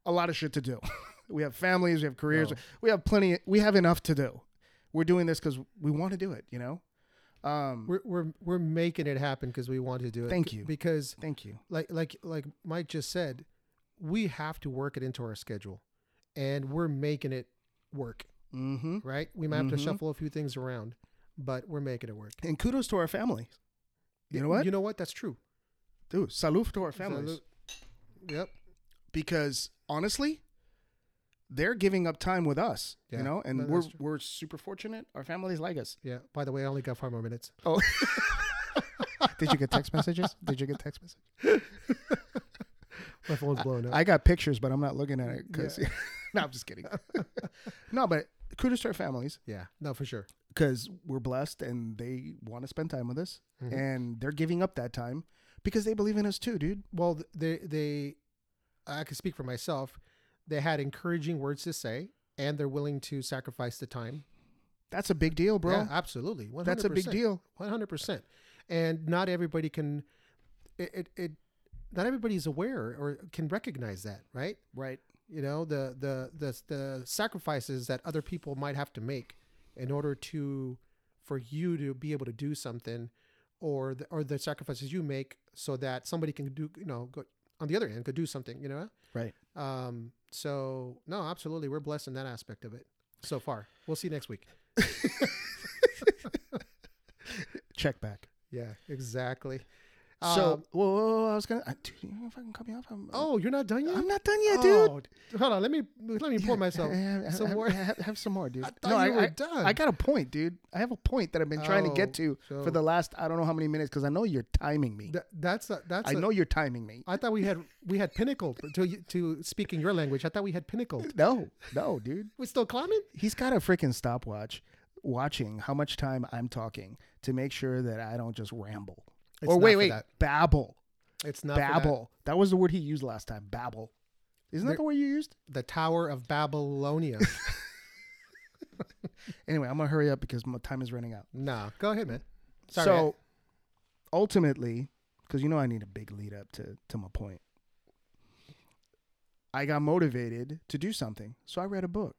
a lot of shit to do. we have families, we have careers, Oh. we have plenty. We have enough to do. We're doing this because we want to do it, you know. Um, We're we're we're making it happen because we want to do it. Thank you. Because thank you. like like like Mike just said, we have to work it into our schedule, and we're making it work. Mm-hmm. Right? We might have to Mhm. shuffle a few things around, but we're making it work. And kudos to our families. You know what? You know what? That's true. Dude, salute to our families. Salute. Yep. Because honestly, they're giving up time with us. Yeah, you know, and we're true. we're super fortunate. Our families like us. Yeah. By the way, I only got five more minutes. Oh. Did you get text messages? Did you get text messages? My phone's blowing up. I got pictures, but I'm not looking at it because. no, I'm just kidding. no, but kudos to our families yeah. No, for sure. because we're blessed and they want to spend time with us, Mhm. and they're giving up that time because they believe in us too, dude. Well, they they, I can speak for myself. They had encouraging words to say, and they're willing to sacrifice the time. That's a big deal, bro. Yeah, absolutely. 100%. That's a big deal. One hundred percent. And not everybody can. It, it it not everybody's aware or can recognize that, right? Right. You know the the the the sacrifices that other people might have to make in order to for you to be able to do something, or the, or the sacrifices you make so that somebody can do you know go on the other end could do something. You know. Right. Um. So no, absolutely, we're blessed in that aspect of it so far. We'll see next week. Check back. Yeah, exactly. So, Um, whoa, whoa, whoa, I was gonna. Uh, dude, you know, I can cut me off, I'm, oh, you're not done yet. I'm not done yet, dude. Oh, hold on. Let me let me pour Yeah, myself ha- ha- some have, more. Have, have some more, dude. I thought no, you I, were I, done. I got a point, dude. I have a point that I've been trying to Oh, get to so- for the last I don't know how many minutes because I know you're timing me. Th- that's a, that's. I a- know you're timing me. I thought we had we had pinnacle to to speak in your language. I thought we had pinnacle. No, no, dude. We're still climbing. He's got a freaking stopwatch, watching how much time I'm talking to make sure that I don't just ramble. It's or wait, wait, babble, It's not for that. That. was the word he used last time. Babble. Isn't that the word you used? The Tower of Babylonia. Anyway, I'm gonna hurry up because my time is running out. nah, go ahead, man. Sorry, so ultimately, because you know I need a big lead up to to my point, I got motivated to do something. So I read a book.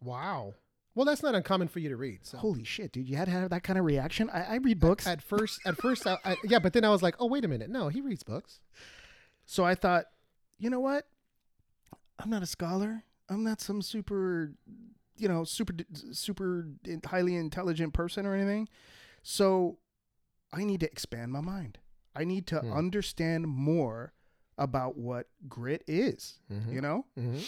wow. Well, that's not uncommon for you to read. So. Holy shit, dude! You had to have that kind of reaction. I, I read books, At first, at first, I, I, yeah, but then I was like, oh wait a minute, no, he reads books. so I thought, you know what? I'm not a scholar. I'm not some super, you know, super super highly intelligent person or anything. So I need to expand my mind. I need to Hmm. understand more about what grit is. Mhm. You know, Mm-hmm.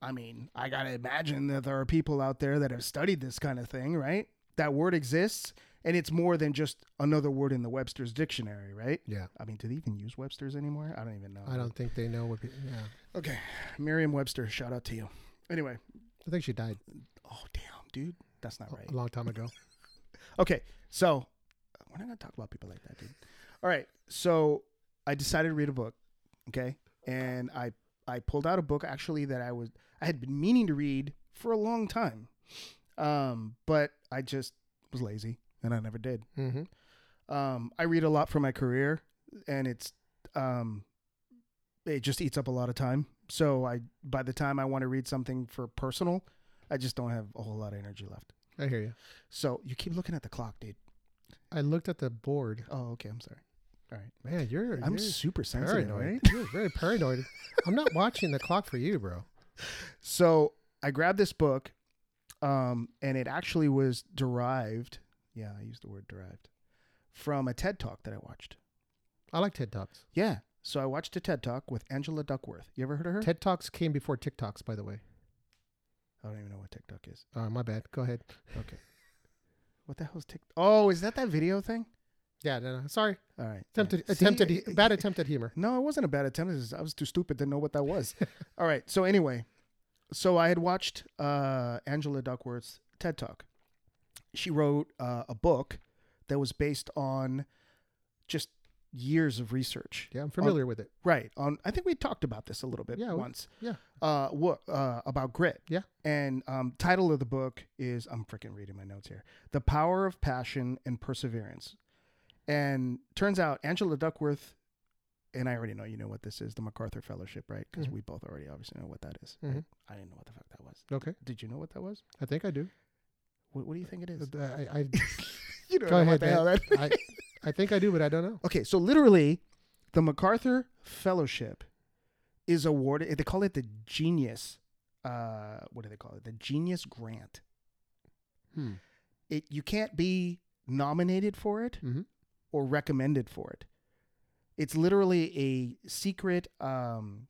I mean, I gotta imagine that there are people out there that have studied this kind of thing, right? That word exists, and it's more than just another word in the Webster's dictionary, right? Yeah, I mean, do they even use Webster's anymore? I don't even know. I don't think they know what. Pe- yeah, Okay, Merriam-Webster, shout out to you. Anyway, I think she died oh damn, dude, that's not right. a long time ago. Okay, so we're not gonna talk about people like that, dude. All right, so I decided to read a book, okay, and I I pulled out a book actually that I was I had been meaning to read for a long time, um, but I just was lazy and I never did. Mm-hmm. Um, I read a lot for my career, and it's um, it just eats up a lot of time. So I by the time I want to read something for personal, I just don't have a whole lot of energy left. I hear you. So you keep looking at the clock, dude. I looked at the board. Oh, okay. I'm sorry. All right. Man, you're I'm you're super sensitive, paranoid. right? You're very paranoid. I'm not watching the clock for you, bro. So I grabbed this book, um, and it actually was derived. Yeah, I used the word derived from a TED talk that I watched. I like TED Talks. Yeah. So I watched a TED talk with Angela Duckworth. You ever heard of her? TED Talks came before TikToks, by the way. I don't even know what TikTok is. Uh, my bad. Go ahead. Okay. What the hell's TikTok? Oh, is that that video thing? Yeah, no, no. Sorry. All right. Attempted, Yeah. Attempted, it- bad attempt at humor. No, it wasn't a bad attempt. I was too stupid to know what that was. All right. So anyway, so I had watched uh, Angela Duckworth's TED Talk. She wrote uh, a book that was based on just years of research. Yeah, I'm familiar with it. Right. On I think we talked about this a little bit Yeah, we- once. yeah. Uh, what uh, about grit? Yeah. And um, title of the book is I'm freaking reading my notes here. The Power of Passion and Perseverance. And turns out Angela Duckworth, and I already know you know what this is, the MacArthur Fellowship, right? Because Mhm. we both already obviously know what that is, right? Mhm. I didn't know what the fuck that was. Okay, Did you know what that was? I think I do. What, what do you think it is? Uh, I, I, you don't go know ahead, what the hell man. I, I think I do, but I don't know. Okay, so literally, the MacArthur Fellowship is awarded. They call it the Genius. Uh, what do they call it? The Genius Grant. Hmm. It you can't be nominated for it Mhm. Or recommended for it. It's literally a secret um,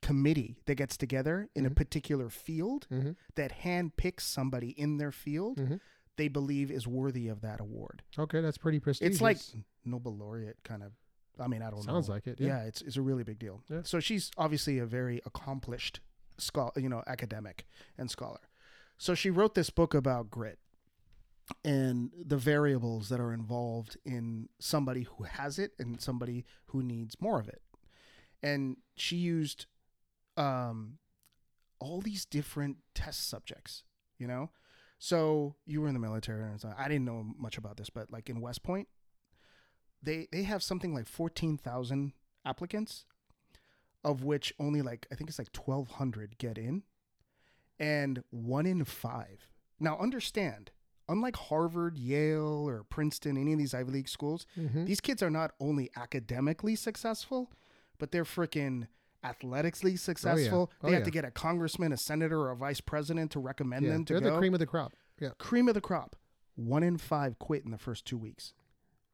committee that gets together in a Mhm. particular field Mm-hmm. that handpicks somebody in their field Mhm. they believe is worthy of that award. Okay, that's pretty prestigious. It's like Nobel laureate kind of. I mean, I don't know. sounds like it. yeah. Yeah. it's it's a really big deal. Yeah. So she's obviously a very accomplished scholar, you know, academic and scholar. So she wrote this book about grit and the variables that are involved in somebody who has it and somebody who needs more of it. And she used um all these different test subjects, you know? So you were in the military and I didn't know much about this, but like in West Point, they they have something like 14,000 applicants of which only like I think it's like 1200 get in and 1 in 5. Now understand, unlike Harvard, Yale or Princeton, any of these Ivy League schools, Mhm. these kids are not only academically successful, but they're freaking athletically successful. Oh, they have yeah. to get a congressman, a senator, or a vice president to recommend Yeah, them to they're go the cream of the crop. Yeah. cream of the crop. One in five quit in the first two weeks.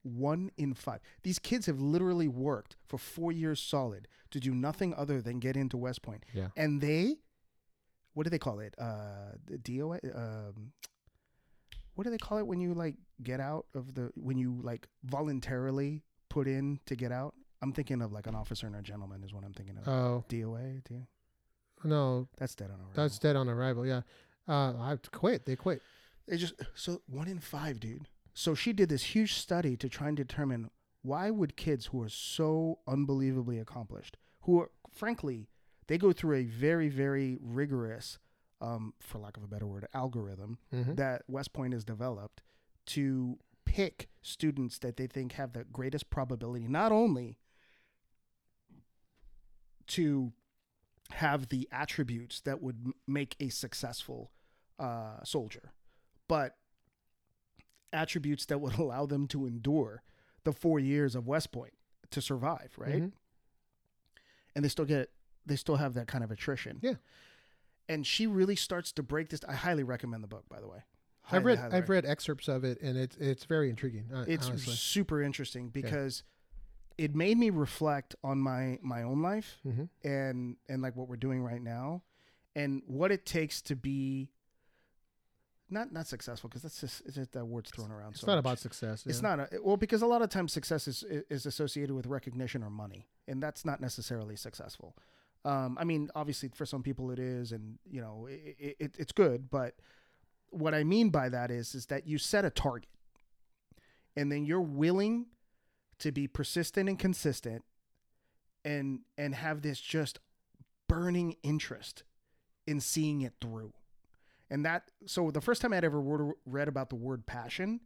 One in five. These kids have literally worked for four years solid to do nothing other than get into West Point. Yeah. And they, what do they call it? Uh, the DOA. Um, what do they call it when you like get out of the when you like voluntarily put in to get out? I'm thinking of like an officer and a gentleman is what I'm thinking of. Oh DOA. Do- no, That's dead on arrival. that's dead on arrival. Yeah. Uh, I quit. They quit. They just so one in five, dude. So she did this huge study to try and determine why would kids who are so unbelievably accomplished, who are frankly, they go through a very, very rigorous, um, for lack of a better word, algorithm Mhm. that West Point has developed to pick students that they think have the greatest probability, not only to have the attributes that would m- make a successful uh, soldier, but attributes that would allow them to endure the four years of West Point to survive, right? Mhm. And they still get they still have that kind of attrition. Yeah. And she really starts to break this. I highly recommend the book, by the way. I've read I've read excerpts of it, and it's it's very intriguing. it's honestly. super interesting because it made me reflect on my my own life Mhm. and and like what we're doing right now and what it takes to be not not successful because that's just, it's just that word's thrown around It's so not much. about success. it's not a, well because a lot of times success is is associated with recognition or money and that's not necessarily successful um, i mean obviously for some people it is and you know it, it, it's good but what i mean by that is is that you set a target and then you're willing to be persistent and consistent and and have this just burning interest in seeing it through. And that so the first time i'd ever read about the word passion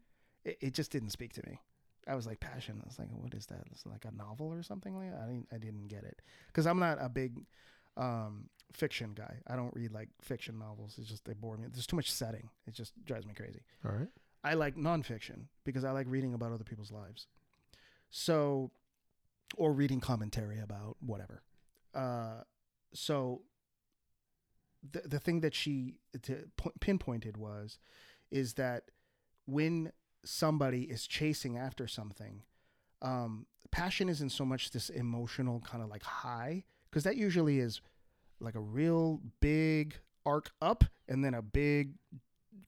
it, it just didn't speak to me i was like passion i was like what is that? It's like a novel or something like that? I didn't i didn't get it. Because i'm not a big um fiction guy. I don't read like fiction novels. It's just they bore me. There's too much setting. It just drives me crazy. All right. I like nonfiction because I like reading about other people's lives. So, or reading commentary about whatever. Uh, so, the the thing that she to, pinpointed was, is that when somebody is chasing after something, um, passion isn't so much this emotional kind of like high because that usually is like a real big arc up and then a big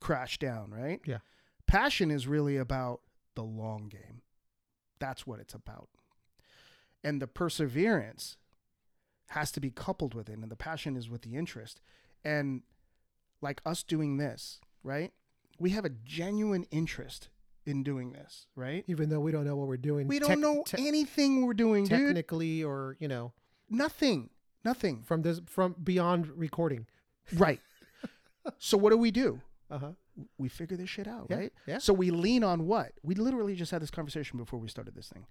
crash down, right? Yeah. Passion is really about the long game. That's what it's about. And the perseverance has to be coupled with it. And the passion is with the interest. And like us doing this, right? We have a genuine interest in doing this, right? Even though we don't know what we're doing, We don't tec- know te- anything we're doing, dude. technically, or you know, Nothing. Nothing. from this from beyond recording. Right. so what do we do? Uh huh. We figure this shit out, Yeah, right? yeah. So we lean on what? We literally just had this conversation before we started this thing.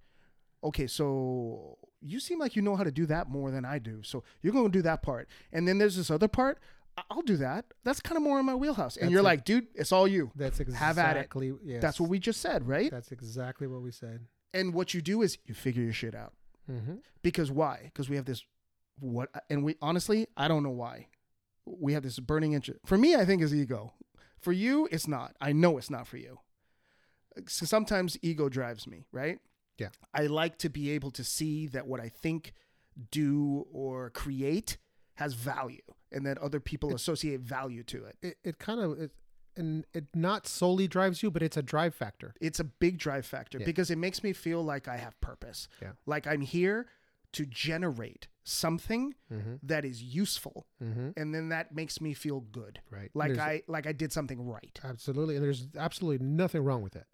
Okay, so you seem like you know how to do that more than I do. So you're going to do that part. And then there's this other part. I'll do that. That's kind of more in my wheelhouse. And That's you're it. like, dude, it's all you. That's Have at it. exactly. Yes. That's what we just said, right? That's exactly what we said. And what you do is you figure your shit out. Mm-hmm. Because why? Because we have this what and we honestly, I don't know why. We have this burning interest. For me, I think is ego. For you, it's not. I know it's not for you. So sometimes ego drives me, right? Yeah. I like to be able to see that what I think, do, or create has value and that other people associate value to it. It it kind of it, and it not solely drives you, but it's a drive factor. It's a big drive factor Yeah. because it makes me feel like I have purpose. Yeah. Like I'm here to generate something Mm-hmm. that is useful Mm-hmm. and then that makes me feel good Right. like i like i did something right absolutely, and there's absolutely nothing wrong with that.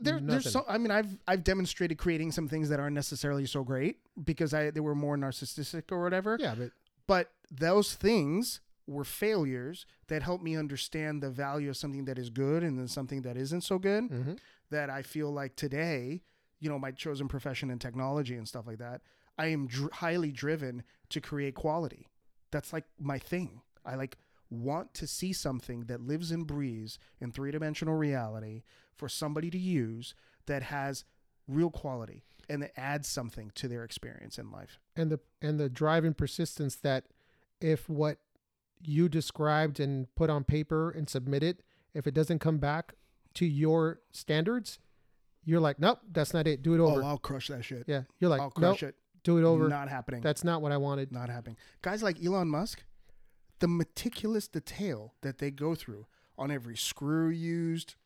There, there's so i mean i've i've demonstrated creating some things that aren't necessarily so great because i they were more narcissistic or whatever Yeah, but but those things were failures that helped me understand the value of something that is good and then something that isn't so good mm-hmm. that i feel like today you know my chosen profession in technology and stuff like that i am dr- highly driven to create quality. That's like my thing. I like want to see something that lives and breathes in three-dimensional reality for somebody to use that has real quality and that adds something to their experience in life. And the and the drive and persistence that if what you described and put on paper and submitted, if it doesn't come back to your standards, you're like, nope, that's not it. Do it oh, over. oh i'll crush that shit yeah, you're like, i'll nope, crush it do it over. not happening That's not what I wanted. not happening. Guys like Elon Musk, the meticulous detail that they go through on every screw used,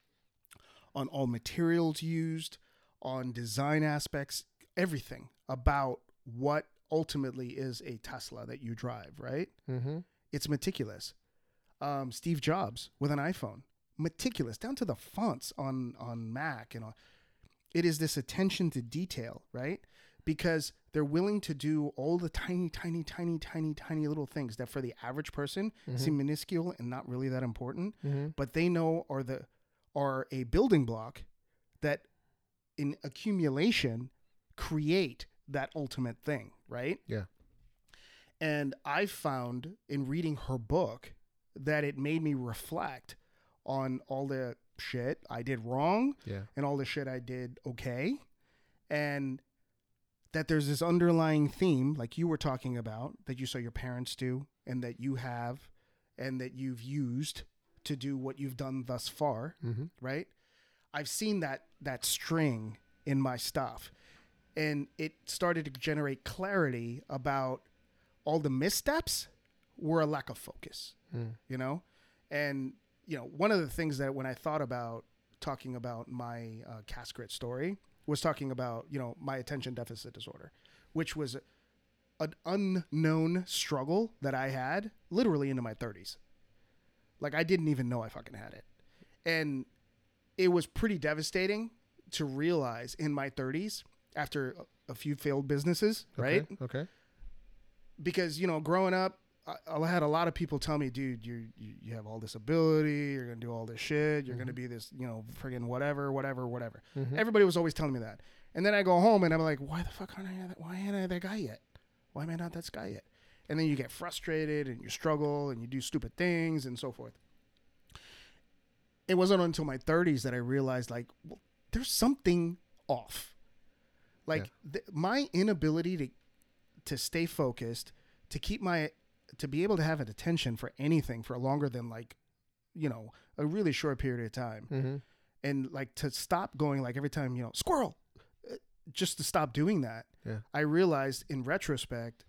on all materials used, on design aspects, everything about what ultimately is a Tesla that you drive, right? Mm-hmm. It's meticulous. Um, Steve Jobs with an iPhone, meticulous down to the fonts on on Mac and all. It is this attention to detail, right? Because they're willing to do all the tiny, tiny, tiny, tiny, tiny little things that for the average person seem minuscule and not really that important, Mm-hmm. but they know are the are a building block that in accumulation create that ultimate thing, right? Yeah. And I found in reading her book that it made me reflect on all the shit I did wrong Yeah. and all the shit I did okay. And that there's this underlying theme, like you were talking about, that you saw your parents do and that you have and that you've used to do what you've done thus far, Mm-hmm. right? I've seen that that string in my stuff. And it started to generate clarity about all the missteps were a lack of focus Mm. you know? And you know one of the things that when i thought about talking about my uh, Cast Grit story was talking about you know my attention deficit disorder which was an unknown struggle that i had literally into my 30s like i didn't even know i fucking had it. And it was pretty devastating to realize in my 30s after a few failed businesses right? Okay. okay. because you know growing up I, I had a lot of people tell me dude you, you have all this ability you're gonna do all this shit you're gonna be this you know friggin' whatever whatever whatever. Mhm. everybody was always telling me that. And then i go home and i'm like why the fuck aren't i that why ain't i that guy yet? Why am i not that guy yet? And then you get frustrated and you struggle and you do stupid things and so forth. It wasn't until my 30s that i realized like well, there's something off like th- my inability to to stay focused to keep my to be able to have an attention for anything for longer than like you know a really short period of time. Mm-hmm. and like to stop going like every time you know squirrel! Uh, just to stop doing that Yeah. i realized in retrospect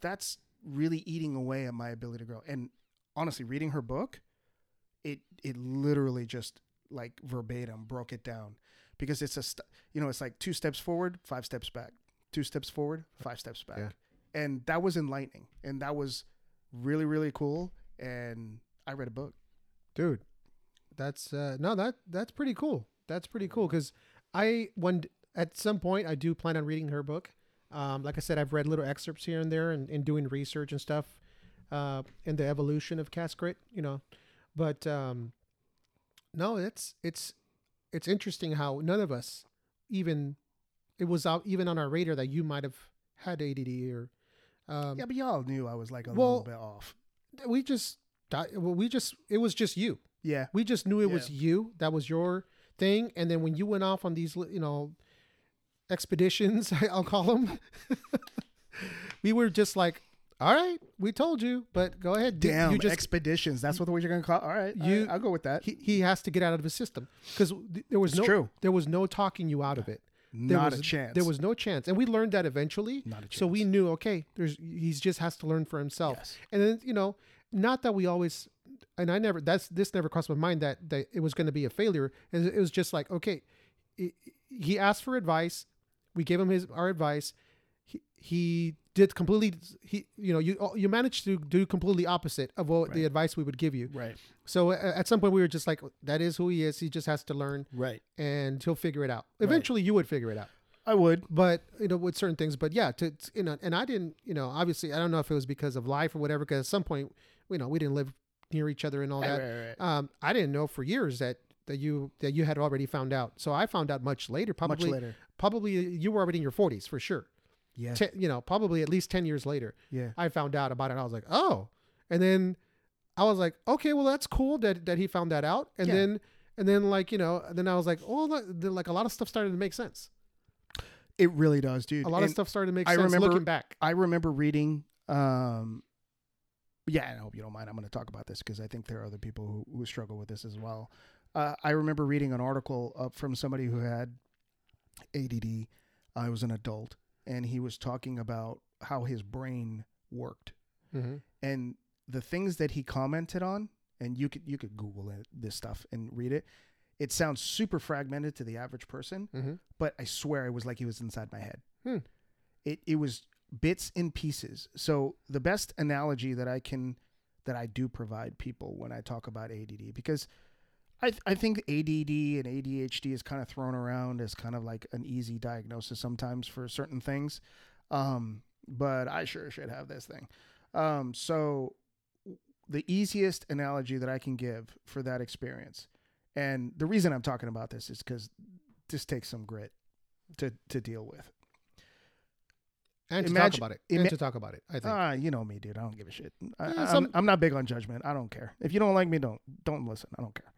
that's really eating away at my ability to grow. And honestly reading her book it it literally just like verbatim broke it down because it's a st- you know it's like two steps forward five steps back. Two steps forward five steps back. Yeah. and that was enlightening and that was really really cool and i read a book. Dude that's uh no that that's pretty cool. That's pretty cool because i when at some point i do plan on reading her book. Um like i said i've read little excerpts here and there and, and doing research and stuff uh in the evolution of cast grit you know. But um no it's it's it's interesting how none of us even it was out even on our radar that you might have had add or um yeah but y'all knew i was like a well, little bit off we just we just it was just you yeah we just knew it was you. That was your thing. And then when you went off on these, you know, expeditions, I'll call them, we were just like, all right, we told you, but go ahead. damn you just expeditions that's what the way you're gonna call all right You- you i'll go with that he, he has to get out of his system because there was It's no true. there was no talking you out of it. There not was, a chance There was no chance, and we learned that eventually. not a chance So we knew, okay, there's he just has to learn for himself. yes And then you know, not that we always, and I never that's this never crossed my mind that that it was going to be a failure. And it was just like, okay, he- he asked for advice, we gave him his our advice. He he did completely he you know you you managed to do completely opposite of what the advice we would give you. right So at some point we were just like, that is who he is. He just has to learn, right and he'll figure it out. Right. Eventually, you would figure it out i would but you know with certain things but yeah to you know and i didn't you know obviously i don't know if it was because of life or whatever because at some point you know we didn't live near each other and all right, that right, right. um i didn't know for years that that you that you had already found out so i found out much later probably much later probably you were already in your 40s for sure yeah Ten, you know probably at least 10 years later yeah i found out about it i was like oh and then i was like okay well that's cool that that he found that out and Yeah. then and then like you know then i was like oh like a lot of stuff started to make sense it really does dude a lot of stuff started to make I sense remember- looking back I remember reading. Um, yeah, and I hope you don't mind. I'm going to talk about this because I think there are other people who, who struggle with this as well. Uh, I remember reading an article uh, from somebody who had ADD. I was an adult, and he was talking about how his brain worked mm-hmm. and the things that he commented on. And you could you could Google it, this stuff and read it. It sounds super fragmented to the average person, Mm-hmm. but I swear it was like he was inside my head. Hmm. It it was bits and pieces. So the best analogy that I can that I do provide people when I talk about ADD because I th- I think ADD and ADHD is kind of thrown around as kind of like an easy diagnosis sometimes for certain things. Um, but I sure should have this thing. Um, so the easiest analogy that I can give for that experience, and the reason I'm talking about this is because this takes some grit to to deal with. and to Imagine- talk about it. ima- and to talk about it. I think. Ah, you know me, dude. I don't give a shit. I, Yeah, I'm, some- I'm not big on judgment. I don't care. If you don't like me, don't don't listen. I don't care.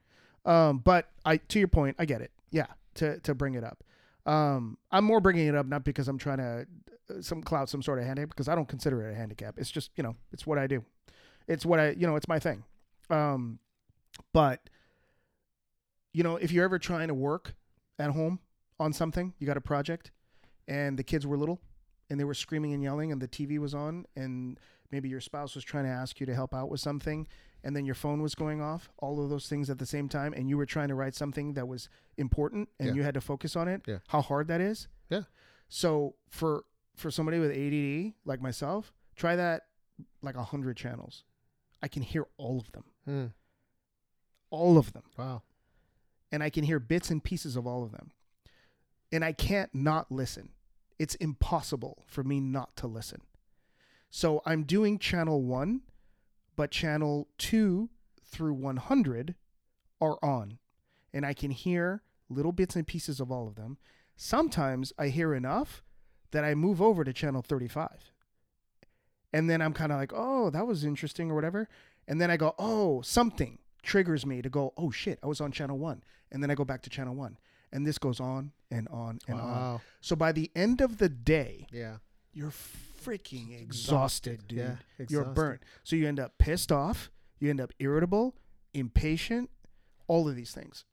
Um, but I to your point, I get it. Yeah, to to bring it up. Um, I'm more bringing it up not because I'm trying to uh, some clout some sort of handicap because I don't consider it a handicap. It's just you know it's what I do. It's what I you know it's my thing. Um, but you know if you're ever trying to work at home on something, you got a project, and the kids were little, and they were screaming and yelling, and the TV was on, and maybe your spouse was trying to ask you to help out with something, and then your phone was going off, all of those things at the same time, and you were trying to write something that was important, and Yeah. you had to focus on it. Yeah. How hard that is. Yeah. So for for somebody with ADD like myself, try that like a hundred channels. I can hear all of them, Hmm. all of them Wow. and I can hear bits and pieces of all of them. And I can't not listen. It's impossible for me not to listen. So I'm doing channel 1, but channel 2 through 100 are on. And I can hear little bits and pieces of all of them. Sometimes I hear enough that I move over to channel 35. And then I'm kind of like, oh, that was interesting or whatever. And then I go, oh, something triggers me to go, oh shit, I was on channel one. And then I go back to channel one. And this goes on and on and on. So by the end of the day, Yeah. you're freaking exhausted, dude. Yeah. You're exhausted. burnt. So you end up pissed off, you end up irritable, impatient, all of these things.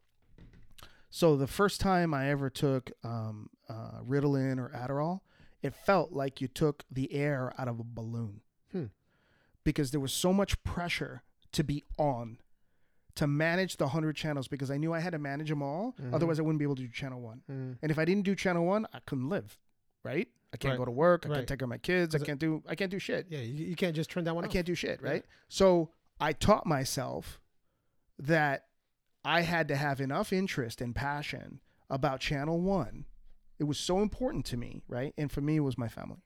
So the first time I ever took um, uh, Ritalin or Adderall, it felt like you took the air out of a balloon Hmm. because there was so much pressure to be on, to manage the hundred channels because I knew I had to manage them all. Mhm. Otherwise, I wouldn't be able to do channel one. Mm. And if I didn't do channel one, I couldn't live. Right? I can't Right. go to work. I Right. can't take care of my kids. I can't do. I can't do shit. Yeah. You, you can't just turn that one I off. can't do shit, Yeah. right? So I taught myself that I had to have enough interest and passion about channel one. It was so important to me, right? And for me, it was my family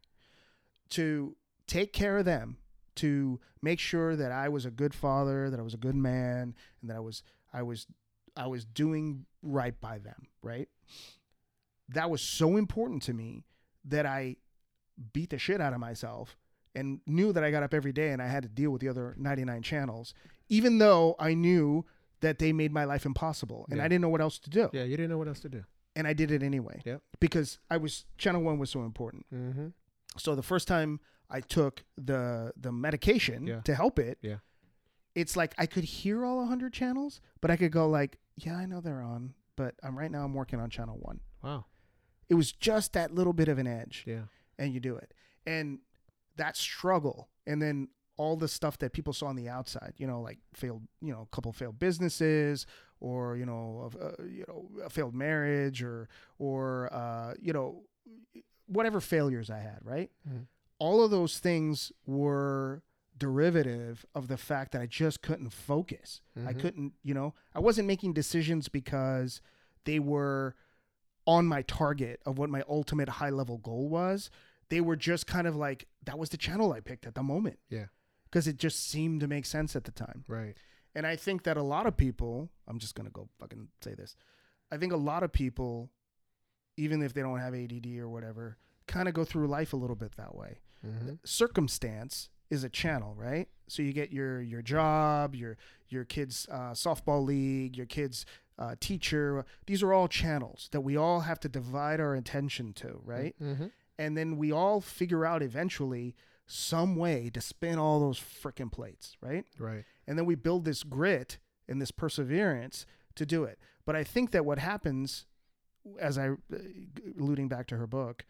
to take care of them, to make sure that I was a good father, that I was a good man, and that I was, I was, I was doing right by them, right? That was so important to me that I beat the shit out of myself and knew that I got up every day and I had to deal with the other 99 channels, even though I knew that they made my life impossible and Yeah. I didn't know what else to do. Yeah. You didn't know what else to do. And I did it anyway Yep. because I was, channel one was so important. Mm-hmm. So the first time I took the, the medication Yeah. to help it, Yeah. it's like I could hear all 100 channels, but I could go like, yeah, I know they're on, but I'm right now I'm working on channel one. Wow. It was just that little bit of an edge. Yeah. and you do it. And that struggle, and then all the stuff that people saw on the outside, you know, like failed, you know, a couple failed businesses, or you know, a, a, you know, a failed marriage, or or uh, you know, whatever failures I had, right? Mhm. All of those things were derivative of the fact that I just couldn't focus. I Mhm. couldn't, you know, I wasn't making decisions because they were on my target of what my ultimate high level goal was. They were just kind of like that was the channel I picked at the moment. Yeah. Because it just seemed to make sense at the time. Right. And I think that a lot of people, I'm just going to go fucking say this. I think a lot of people, even if they don't have ADD or whatever, kind of go through life a little bit that way Mm-hmm. circumstance is a channel, right? So you get your your job, your your kids' uh, softball league, your kids' uh, teacher. These are all channels that we all have to divide our attention to, right? Mm-hmm. And then we all figure out eventually some way to spin all those freaking plates, right? Right. And then we build this grit and this perseverance to do it. But I think that what happens, as I uh, alluding back to her book,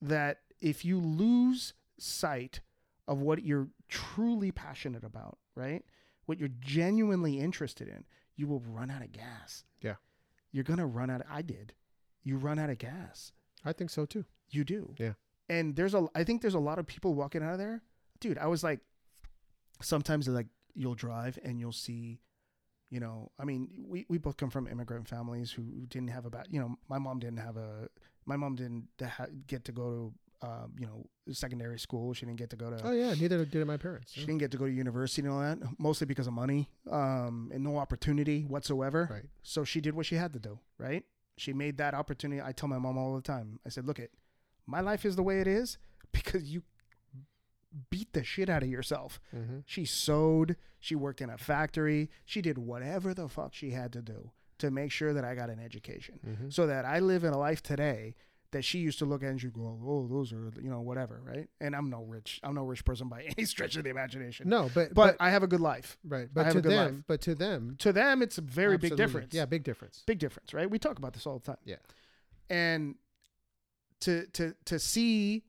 that if you lose sight of what you're truly passionate about, right? What you're genuinely interested in, you will run out of gas. Yeah. You're going to run out. Of, I did. You run out of gas. I think so too. You do. Yeah. And there's a I think there's a lot of people walking out of there. Dude, I was like sometimes like you'll drive and you'll see you know, I mean, we, we both come from immigrant families who didn't have about, you know, my mom didn't have a, my mom didn't ha- get to go to, um, you know, secondary school. She didn't get to go to, Oh yeah. Neither did my parents. she didn't get to go to university and all that, mostly because of money, um, and no opportunity whatsoever. Right. So she did what she had to do, right? She made that opportunity. I tell my mom all the time. I said, "Look, it, my life is the way it is because you beat the shit out of yourself. Mm-hmm. She sewed, she worked in a factory, she did whatever the fuck she had to do to make sure that I got an education. Mm-hmm. So that I live in a life today that she used to look at and she'd go, Oh, those are you know, whatever, right? And I'm no rich I'm no rich person by any stretch of the imagination. No, but But I have a good life. right, I but have to a good them, life. but to them, To them it's a very big difference. Yeah, big difference. Big difference, right? We talk about this all the time. Yeah. And to to to see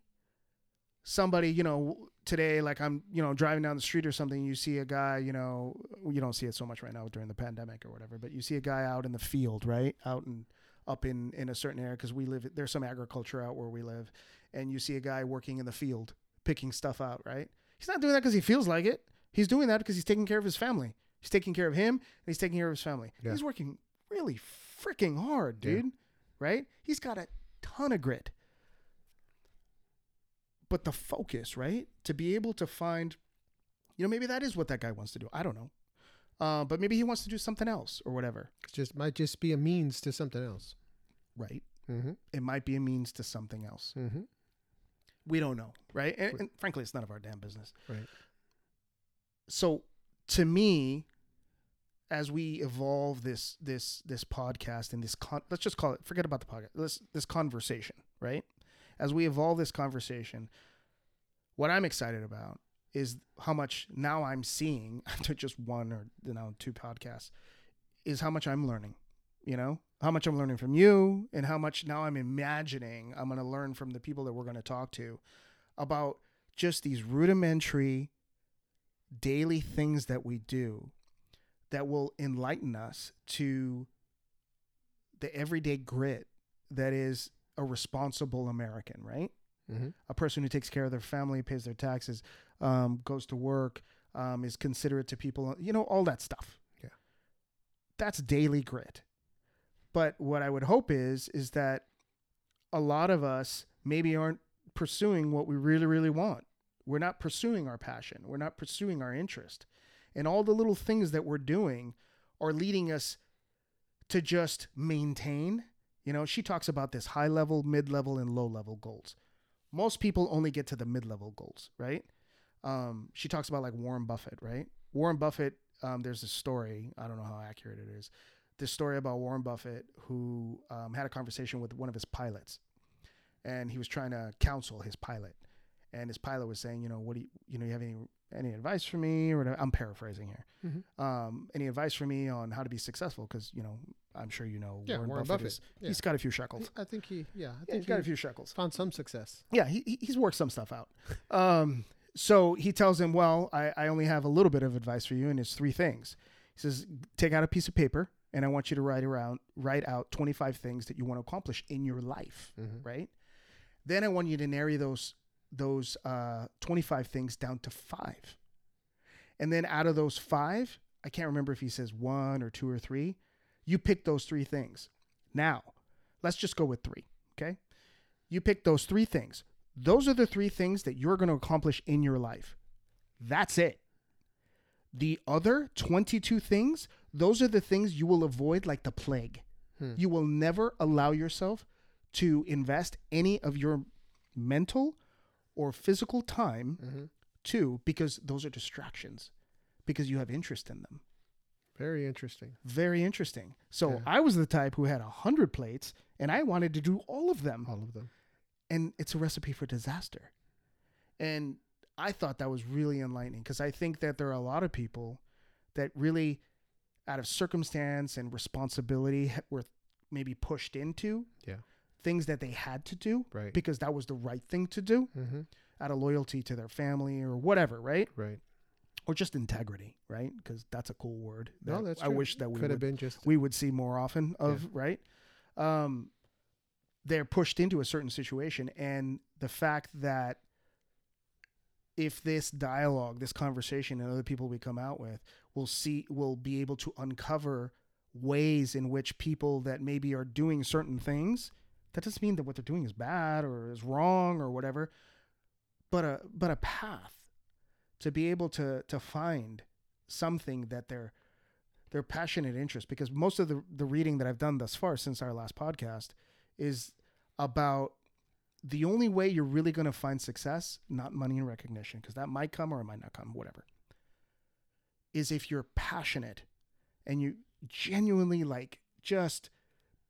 somebody, you know, today like I'm, you know, driving down the street or something, you see a guy, you know, you don't see it so much right now during the pandemic or whatever, but you see a guy out in the field, right? Out in up in in a certain area cuz we live there's some agriculture out where we live and you see a guy working in the field picking stuff out, right? He's not doing that cuz he feels like it. He's doing that because he's taking care of his family. He's taking care of him and he's taking care of his family. Yeah. He's working really freaking hard, Yeah. dude. Right? He's got a ton of grit. But the focus, right? To be able to find, you know, maybe that is what that guy wants to do. I don't know. Uh, but maybe he wants to do something else or whatever. It just might just be a means to something else. Right? Mm-hmm. It might be a means to something else. Mm-hmm. We don't know, right? And, and frankly, it's none of our damn business. Right. So, to me, as we evolve this this this podcast and this con- let's just call it forget about the podcast this this conversation right as we evolve this conversation what i'm excited about is how much now i'm seeing after just one or you know two podcasts is how much i'm learning you know how much i'm learning from you and how much now i'm imagining i'm going to learn from the people that we're going to talk to about just these rudimentary daily things that we do that will enlighten us to the everyday grit that is a responsible American, right? Mm-hmm. A person who takes care of their family, pays their taxes, um, goes to work, um, is considerate to people, you know, all that stuff. Yeah. That's daily grit. But what I would hope is is that a lot of us maybe aren't pursuing what we really, really want. We're not pursuing our passion. We're not pursuing our interest. And all the little things that we're doing are leading us to just maintain. You know, she talks about this high level, mid level, and low level goals. Most people only get to the mid level goals, right? Um, she talks about like Warren Buffett, right? Warren Buffett, um, there's a story, I don't know how accurate it is. This story about Warren Buffett who um, had a conversation with one of his pilots and he was trying to counsel his pilot. And his pilot was saying, you know, what do you, you know, you have any any advice for me or whatever? I'm paraphrasing here. Mm-hmm. Um, any advice for me on how to be successful? Because you know, I'm sure you know Yeah, Warren, Warren Buffett, Buffett. is Yeah. he's got a few shekels. I think he, yeah, I Yeah, think he's got a few shekels. found some success. Yeah, he, he- he's worked some stuff out. Um, so he tells him, well, I, I only have a little bit of advice for you, and it's three things. He says, take out a piece of paper, and I want you to write around, write out 25 things that you want to accomplish in your life, Mm-hmm. right? Then I want you to narrow those those uh, 25 things down to five, and then out of those five, I can't remember if he says one or two or three. You pick those three things. Now, let's just go with three. Okay, you pick those three things. Those are the three things that you're going to accomplish in your life. That's it. The other 22 things, those are the things you will avoid like the plague. Hmm. You will never allow yourself to invest any of your mental or physical time Mm-hmm. because those are distractions because you have interest in them. Very interesting. Very interesting. So Yeah. I was the type who had a hundred plates and I wanted to do all of them. All of them. and it's a recipe for disaster. And I thought that was really enlightening because I think that there are a lot of people that really, out of circumstance and responsibility, were maybe pushed into Yeah. Things that they had to do Right. because that was the right thing to do Mm-hmm. out of loyalty to their family or whatever, right? Right. Or just integrity, right? Because that's a cool word. No, that that's I true. wish that we Could would have been just. we would see more often of right um they're pushed into a certain situation and the fact that if this dialogue this conversation and other people we come out with will see will be able to uncover ways in which people that maybe are doing certain things that doesn't mean that what they're doing is bad or is wrong or whatever but a but a path to be able to to find something that they're their passionate interest because most of the the reading that I've done thus far since our last podcast is about the only way you're really going to find success, not money and recognition, because that might come or it might not come, whatever, is if you're passionate and you genuinely like just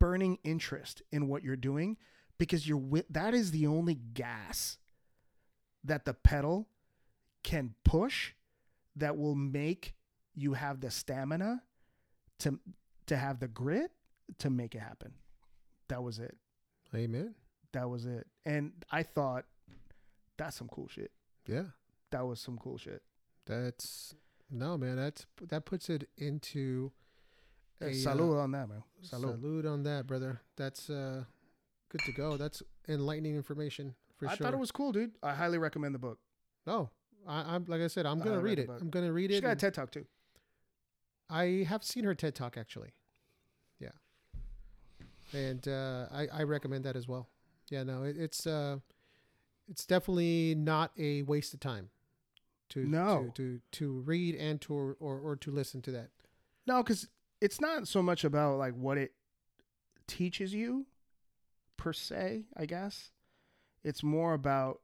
burning interest in what you're doing because you're with that is the only gas that the pedal can push that will make you have the stamina to to have the grit to make it happen. That was it. Amen. That was it. And I thought that's some cool shit. Yeah. That was some cool shit. That's no man. That's that puts it into a uh, on that, man. Salud. Salute on that, brother. That's uh, good to go. That's enlightening information for I sure. I thought it was cool, dude. I highly recommend the book. Oh, I, I'm like I said, I'm gonna read read it. I'm gonna read it. She got a TED Talk too. I have seen her TED Talk actually. Yeah, and uh, I I recommend that as well. Yeah, no, it, it's uh, it's definitely not a waste of time. To No. to to, to read and to or, or to listen to that. No, because it's not so much about like what it teaches you per se, I guess. It's more about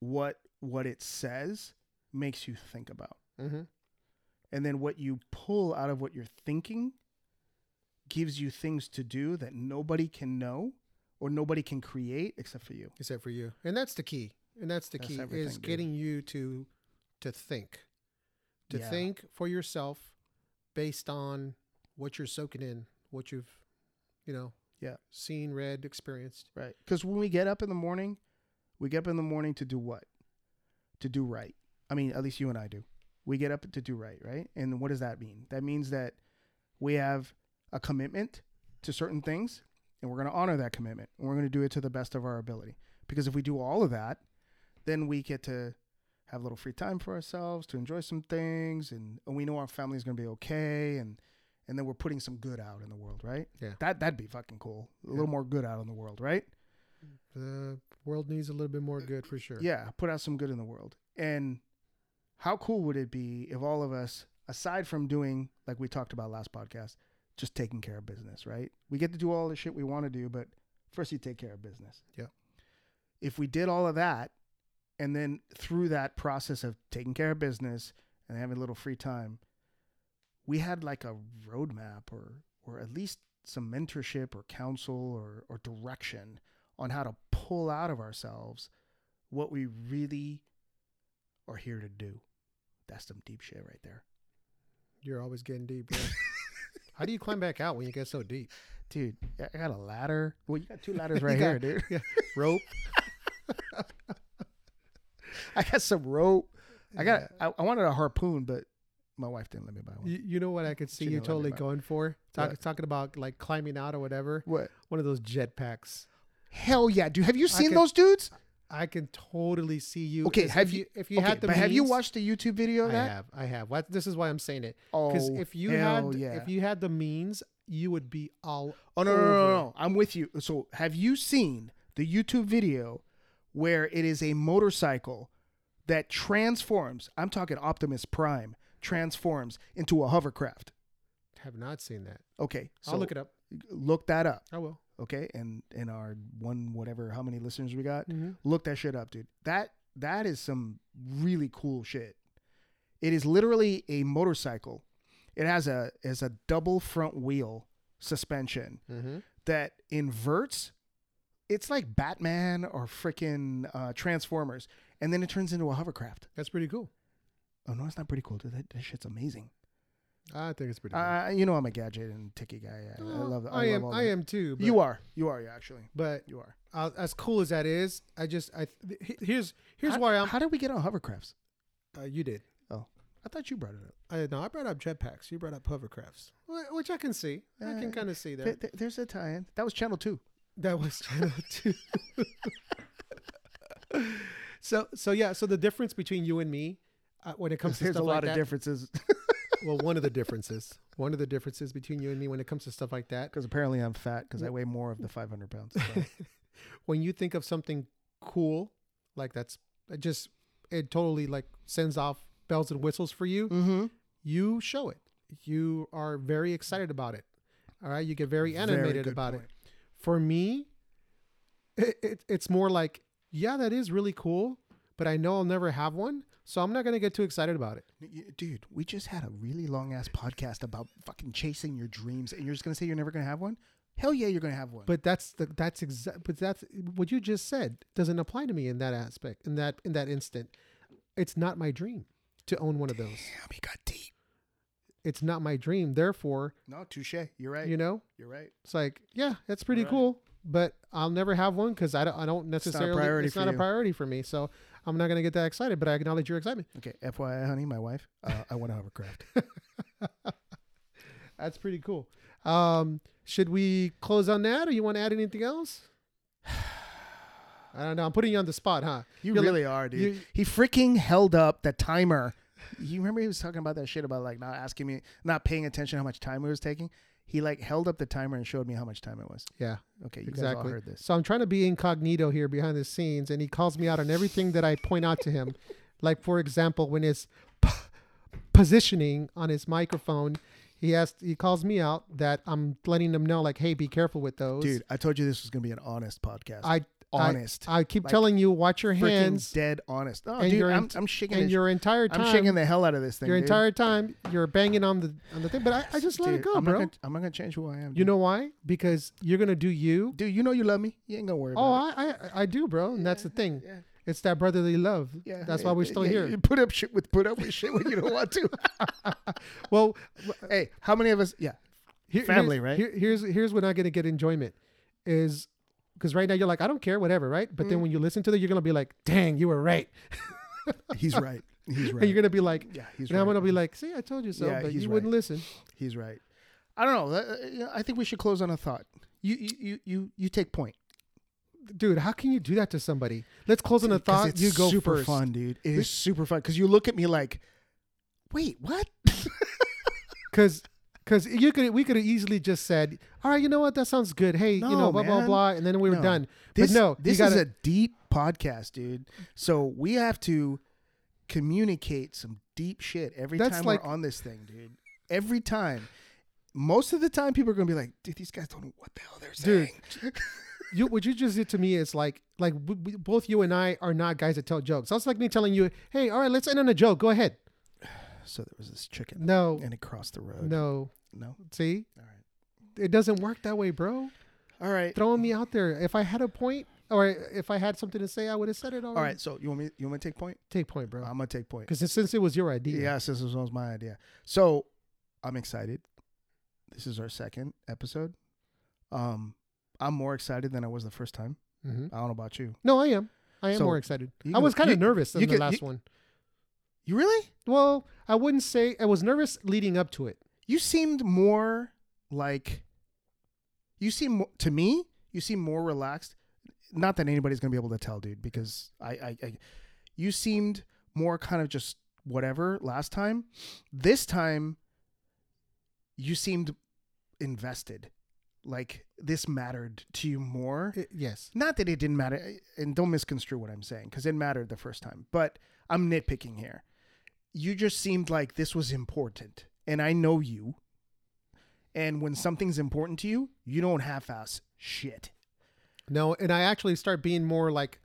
what what it says makes you think about. Mm-hmm. And then what you pull out of what you're thinking gives you things to do that nobody can know or nobody can create except for you. Except for you, and that's the key. And that's the That's key is dude. getting you to to think, to Yeah. think for yourself, based on what you're soaking in, what you've, you know, Yeah. seen, read, experienced. Right. Because when we get up in the morning, we get up in the morning to do what? To do right. I mean, at least you and I do. We get up to do right, right? And what does that mean? That means that we have a commitment to certain things and we're going to honor that commitment and we're going to do it to the best of our ability. Because if we do all of that, then we get to have a little free time for ourselves to enjoy some things and, and we know our family's going to be okay and and then we're putting some good out in the world, right? Yeah. That that'd be fucking cool. A Yeah. little more good out in the world, right? The world needs a little bit more good for sure. Yeah, put out some good in the world. And how cool would it be if all of us, aside from doing like we talked about last podcast, just taking care of business, right? We get to do all the shit we want to do, but first you take care of business. Yeah. If we did all of that, and then through that process of taking care of business and having a little free time, we had like a roadmap or or at least some mentorship or counsel or or direction on how to pull out of ourselves what we really are here to do. That's some deep shit right there. You're always getting deep, bro. How do you climb back out when you get so deep? Dude, I got a ladder. Well, you got two ladders right You here, got- dude. Rope. I got some rope. I got. I, I wanted a harpoon, but my wife didn't let me buy one. You, you know what I could see She you didn't let me totally going for? Talk, What? talking about like climbing out or whatever. What? One of those jetpacks. Hell yeah, dude. Have you seen could- those dudes? I can totally see you. Okay, have if you- if you okay, had the but have you watched the YouTube video of I have. I have. What, this is why I'm saying it. Oh, Because if you hell had yeah. if you had the means, you would be all. Oh no, no, no, no! I'm with you. So, have you seen the YouTube video where it is a motorcycle that transforms? I'm talking Optimus Prime transforms into a hovercraft. Have not seen that. Okay, so I'll look it up. Look that up. I will. Okay, and in our one whatever how many listeners we got, Mm-hmm. look that shit up, dude. That that is some really cool shit. It is literally a motorcycle. It has a is a double front wheel suspension Mm-hmm. that inverts. It's like Batman or freaking uh, Transformers, and then it turns into a hovercraft. That's pretty cool. Oh no, it's not pretty cool. Dude. That, that shit's amazing. I think it's pretty. cool. Uh, you know I'm a gadget and ticky guy. I, I Oh, love. I, am. love I am too. You are. You are. Yeah, actually, But you are. uh, as cool as that is, I just I th- here's here's how, why I'm. How did we get on hovercrafts? Uh, you did. Oh, I thought you brought it up. I no, I brought up jetpacks. You brought up hovercrafts, which I can see. I Uh, can kind of see there. There- there- there's a tie-in. That was Channel Two. That was channel two. so so yeah. So the difference between you and me, uh, when it comes to There's stuff a lot like of that, differences well, one of the differences, one of the differences between you and me when it comes to stuff like that, because apparently I'm fat because I weigh more of the 500 pounds. So. when you think of something cool, like that's it just it totally like sends off bells and whistles for you. mm-hmm. You show it. You are very excited about it. All right, you get very animated about it. For me, it, it, it's more like, yeah, that is really cool, but I know I'll never have one, so I'm not gonna get too excited about it. Dude, we just had a really long ass podcast about fucking chasing your dreams, and you're just gonna say you're never gonna have one? Hell yeah, you're gonna have one. But that's the that's exact. But that's what you just said doesn't apply to me in that aspect. In that in that instant, it's not my dream to own one of those. Damn, he got deep. It's not my dream. Therefore, No, touche. You're right. you know, You're right. it's like yeah, that's pretty Right. cool. But I'll never have one because I don't. I don't necessarily. priority it's for not a priority for me. So I'm not gonna get that excited. But I acknowledge your excitement. Okay, FYI, honey, my wife, uh, I want a hovercraft. That's pretty cool. Um, should we close on that, or you want to add anything else? I don't know. I'm putting you on the spot, huh? You You're like- really are, dude. you- he freaking held up the timer. You remember he was talking about that shit about like not asking me, not paying attention how much time it was taking. He like held up the timer and showed me how much time it was. Yeah, Okay, you guys all exactly. heard this. So I'm trying to be incognito here behind the scenes, and he calls me out on everything that I point out to him. like for example, when it's p- positioning on his microphone, he has he calls me out that I'm letting him know like, hey, be careful with those. Dude, I told you this was gonna be an honest podcast. I honest, I keep Like, telling you, watch your hands, dead honest. Oh, and dude, I'm, I'm shaking. and the- your entire time, I'm shaking the hell out of this thing. your dude. entire time, you're banging on the on the thing. But I, I just let it go, I'm bro. Not gonna, I'm not gonna change who I am. You know why? Because you're gonna do you. dude, you know you love me. You ain't gonna worry Oh, about I, I I do, bro, and that's the thing. Yeah. It's that brotherly love. Yeah, that's yeah, why we're still yeah, here. You put up shit with put up with shit when you don't want to. Well, hey, how many of us? Yeah, Here- Family, here's, right? Here, here's here's when I gonna get enjoyment is because right now you're like I don't care whatever right but Mm. then when you listen to it you're gonna be like dang you were right he's right. He's right. and you're gonna be like yeah, he's and right. I'm gonna be like see I told you so Yeah, but you wouldn't listen He's right. I don't know. Uh, I think we should close on a thought. You you you you, take point. dude how can you do that to somebody let's close on a thought you go super first fun, dude. It is super fun because you look at me like, wait, what? because because you could we could have easily just said all right you know what that sounds good hey you know blah blah man. blah and then we were No. done This, but no this is gotta, a deep podcast, dude. So we have to communicate some deep shit every That's time like- we're on this thing, dude. Every time. Most of the time, people are gonna be like, "Dude, these guys don't know what the hell they're Dude. saying." you what you just did to me is like like we, we, both you and I are not guys that tell jokes. That's like me telling you, "Hey, all right, let's end on a joke. Go ahead." so there was this chicken, No, and it crossed the road. no. No. See, All right. it doesn't work that way, bro. All right. Throwing me out there. If I had a point or if I had something to say, I would have said it already. All right. So you want me? You want me to take point? take point, bro. I'm gonna take point. Because since it was your idea, Yeah, since it was my idea. So I'm excited. This is our second episode. Um, I'm more excited than I was the first time. hmm I don't know about you. no, I am. I am So, more excited. you I was kind of nervous in you the can- last you- one. You really? Well, I wouldn't say I was nervous leading up to it. You seemed more like. You seem to me. You seem more relaxed. Not that anybody's gonna be able to tell, dude, because I, I, I you seemed more kind of just whatever last time. This time, you seemed invested. Like this mattered to you more. It- yes. Not that it didn't matter, and don't misconstrue what I'm saying, because it mattered the first time. But I'm nitpicking here. You just seemed like this was important, and I know you. And when something's important to you, you don't half-ass shit. No, and I actually start being more like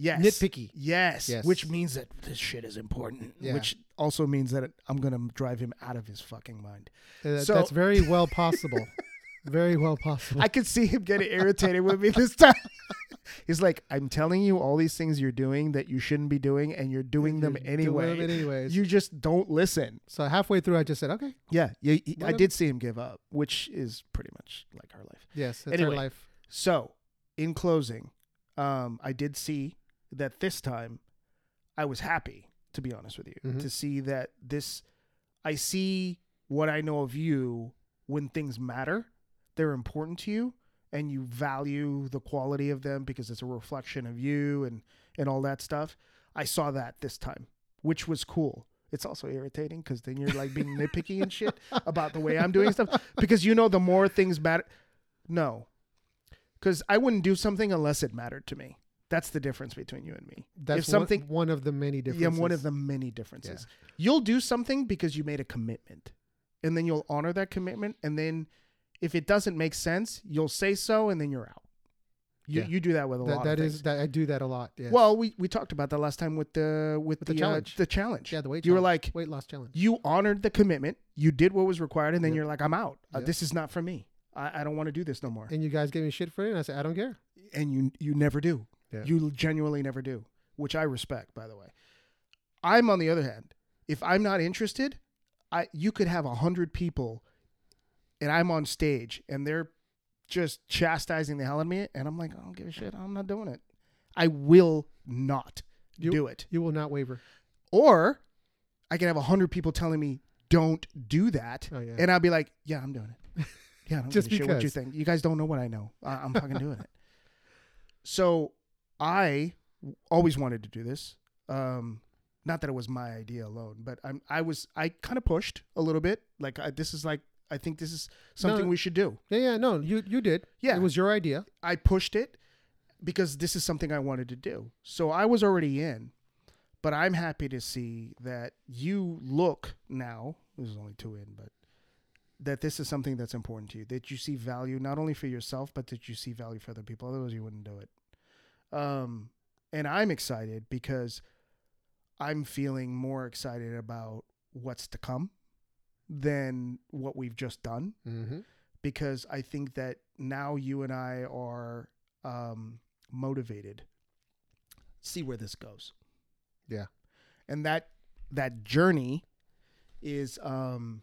Yes, Nitpicky. Yes, Yes. which means that this shit is important. Yeah. Which also means that I'm gonna drive him out of his fucking mind. uh, So- that's very well possible. very well possible. I could see him getting irritated with me this time. He's like, "I'm telling you all these things you're doing that you shouldn't be doing, and you're doing them You're doing anyway. them anyways. You just don't listen." so halfway through, I just said, "Okay, Yeah, I did see him give up, which is pretty much like our life. yes, that's Anyway. our life." So, in closing, um, I did see that this time I was happy, to be honest with you, Mhm. to see that this, I see what I know of you when things matter, they're important to you, and you value the quality of them because it's a reflection of you and, and all that stuff. I saw that this time, which was cool. It's also irritating because then you're like being nitpicky and shit about the way I'm doing stuff because you know the more things matter. No, because I wouldn't do something unless it mattered to me. That's the difference between you and me. That's if something, one, one of the many differences. yeah, one of the many differences. You'll do something because you made a commitment, and then you'll honor that commitment. And then, if it doesn't make sense, you'll say so, and then you're out. You Yeah. you do that with a that lot that of is things. that I do that a lot. Yes. Well, we, we talked about that last time with the with, With the the, challenge. Uh, the challenge. yeah, the weight you were like weight loss challenge. you honored the commitment, you did what was required, and then Yep. you're like, I'm out. Uh, Yep. this is not for me. I, I don't want to do this no more. And you guys gave me shit for it, and I said I don't care. And you you never do. Yeah. You genuinely never do, which I respect, by the way. I'm on the other hand, if I'm not interested, I you could have a hundred people, and I'm on stage, and they're just chastising the hell out of me, and I'm like, I don't give a shit. I'm not doing it. I will not You- do it. You will not waver. Or I can have a hundred people telling me don't do that, Oh yeah. and I'll be like, yeah, I'm doing it. Yeah, I don't Just give a shit what you think. You guys don't know what I know. I, I'm fucking doing it. So I always wanted to do this. Um, not that it was my idea alone, but I'm I was I kind of pushed a little bit. Like I, this is like I think this is something No. we should do. yeah, yeah. No, you you did. Yeah. It was your idea. I pushed it because this is something I wanted to do. So I was already in, but I'm happy to see that you look now. This is only two in, but that this is something that's important to you. That you see value not only for yourself, but that you see value for other people. Otherwise, you wouldn't do it. Um, and I'm excited because I'm feeling more excited about what's to come than what we've just done Mm-hmm. because I think that now you and I are um, motivated. See where this goes. Yeah. and that that journey is um,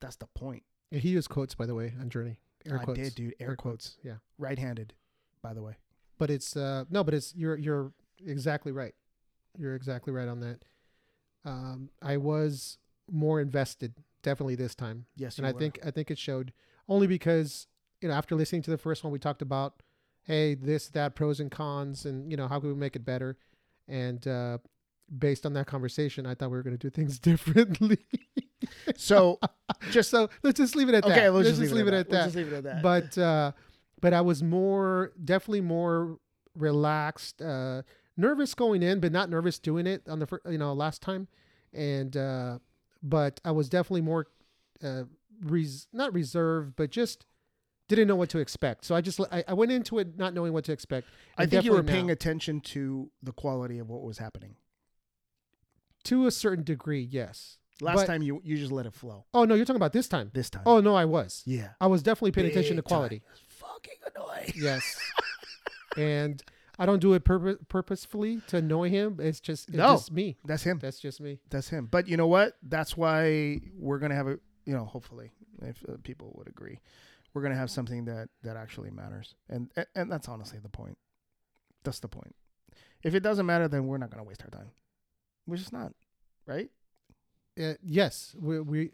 that's the point. He used quotes, by the way, on Journey. Air I quotes. did, dude. Air, Air quotes. Yeah. right-handed, by the way. But it's uh no, but it's you're you're exactly right. You're exactly right on that. Um, I was more invested definitely this time, Yes, and I were. think I think it showed only because you know after listening to the first one, we talked about hey this that pros and cons, and you know how can we make it better, and uh, based on that conversation, I thought we were going to do things differently. so. just so let's just leave it at that. Okay, let's, let's just leave it at that. that Let's just leave it at that. but uh but i was more definitely more relaxed uh nervous going in but not nervous doing it on the first, you know last time and uh but i was definitely more uh res- not reserved but just didn't know what to expect so i just i, I went into it not knowing what to expect I think you were paying now. attention to the quality of what was happening. to a certain degree yes Last But- time you you just let it flow. oh no you're talking about this time This time, oh no i was yeah, i was definitely paying attention to Big quality Fucking annoying. Yes. and I don't do it purpo- purposefully to annoy him. It's just it's No. just me. That's him. That's just me. That's him. But you know what? That's why we're gonna have a. You know, hopefully, if uh, people would agree, we're gonna have something that that actually matters, and and, that's honestly the point. That's the point. If it doesn't matter, then we're not gonna waste our time. We're just not, right? Uh, yes, we, we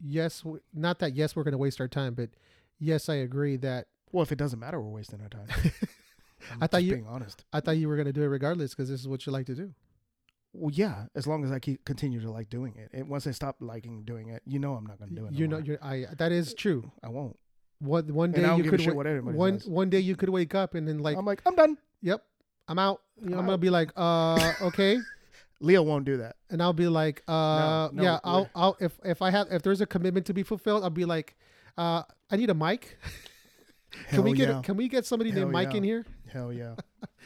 yes, we, not that yes we're going to waste our time, but yes, I agree that Well, if it doesn't matter, we're wasting our time. I'm I thought you- being honest. I thought you were going to do it regardless because this is what you like to do. Well, yeah, as long as I keep continue to like doing it, and once I stop liking doing it, you know, I'm not gonna do it. no you know, more. you're, I that is true. I won't. One one day And I don't you could what one says. one day you could wake up and then like, I'm like, I'm done. yep, I'm out. Know, I'm I'm gonna be like, uh, okay. Leo won't do that. and I'll be like, uh, no, yeah, I'll, I'll, if if I have, if there's a commitment to be fulfilled, I'll be like, uh, I need a mic. can Hell we get, yeah. can we get somebody named Mike yeah. in here? Hell yeah.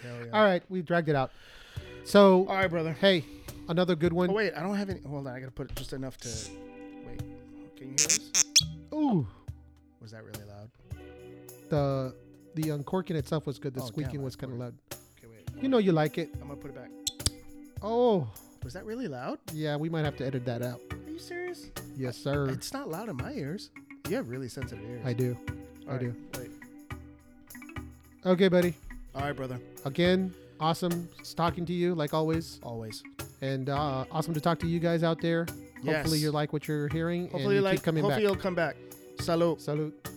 Hell yeah. All right, we dragged it out. So, All right, brother. hey, another good one. Oh wait, I don't have any. Hold on, I gotta put just enough to. Wait, can you hear this? Ooh, Was that really loud? the the uncorking itself was good. The Oh, squeaking I was kind of loud. Okay, wait. You know you like it. I'm gonna put it back. Oh, Was that really loud? yeah, we might have to edit that out. Are you serious? Yes, sir. It's not loud in my ears. You have really sensitive ears. I do. All I right, do. Wait. Okay, buddy. All right, brother. Again, awesome talking to you like always, Always. and uh, awesome to talk to you guys out there. Hopefully you like what you're hearing Hopefully, and you like. keep coming back. hopefully, back. you'll come back. Salute. Salute.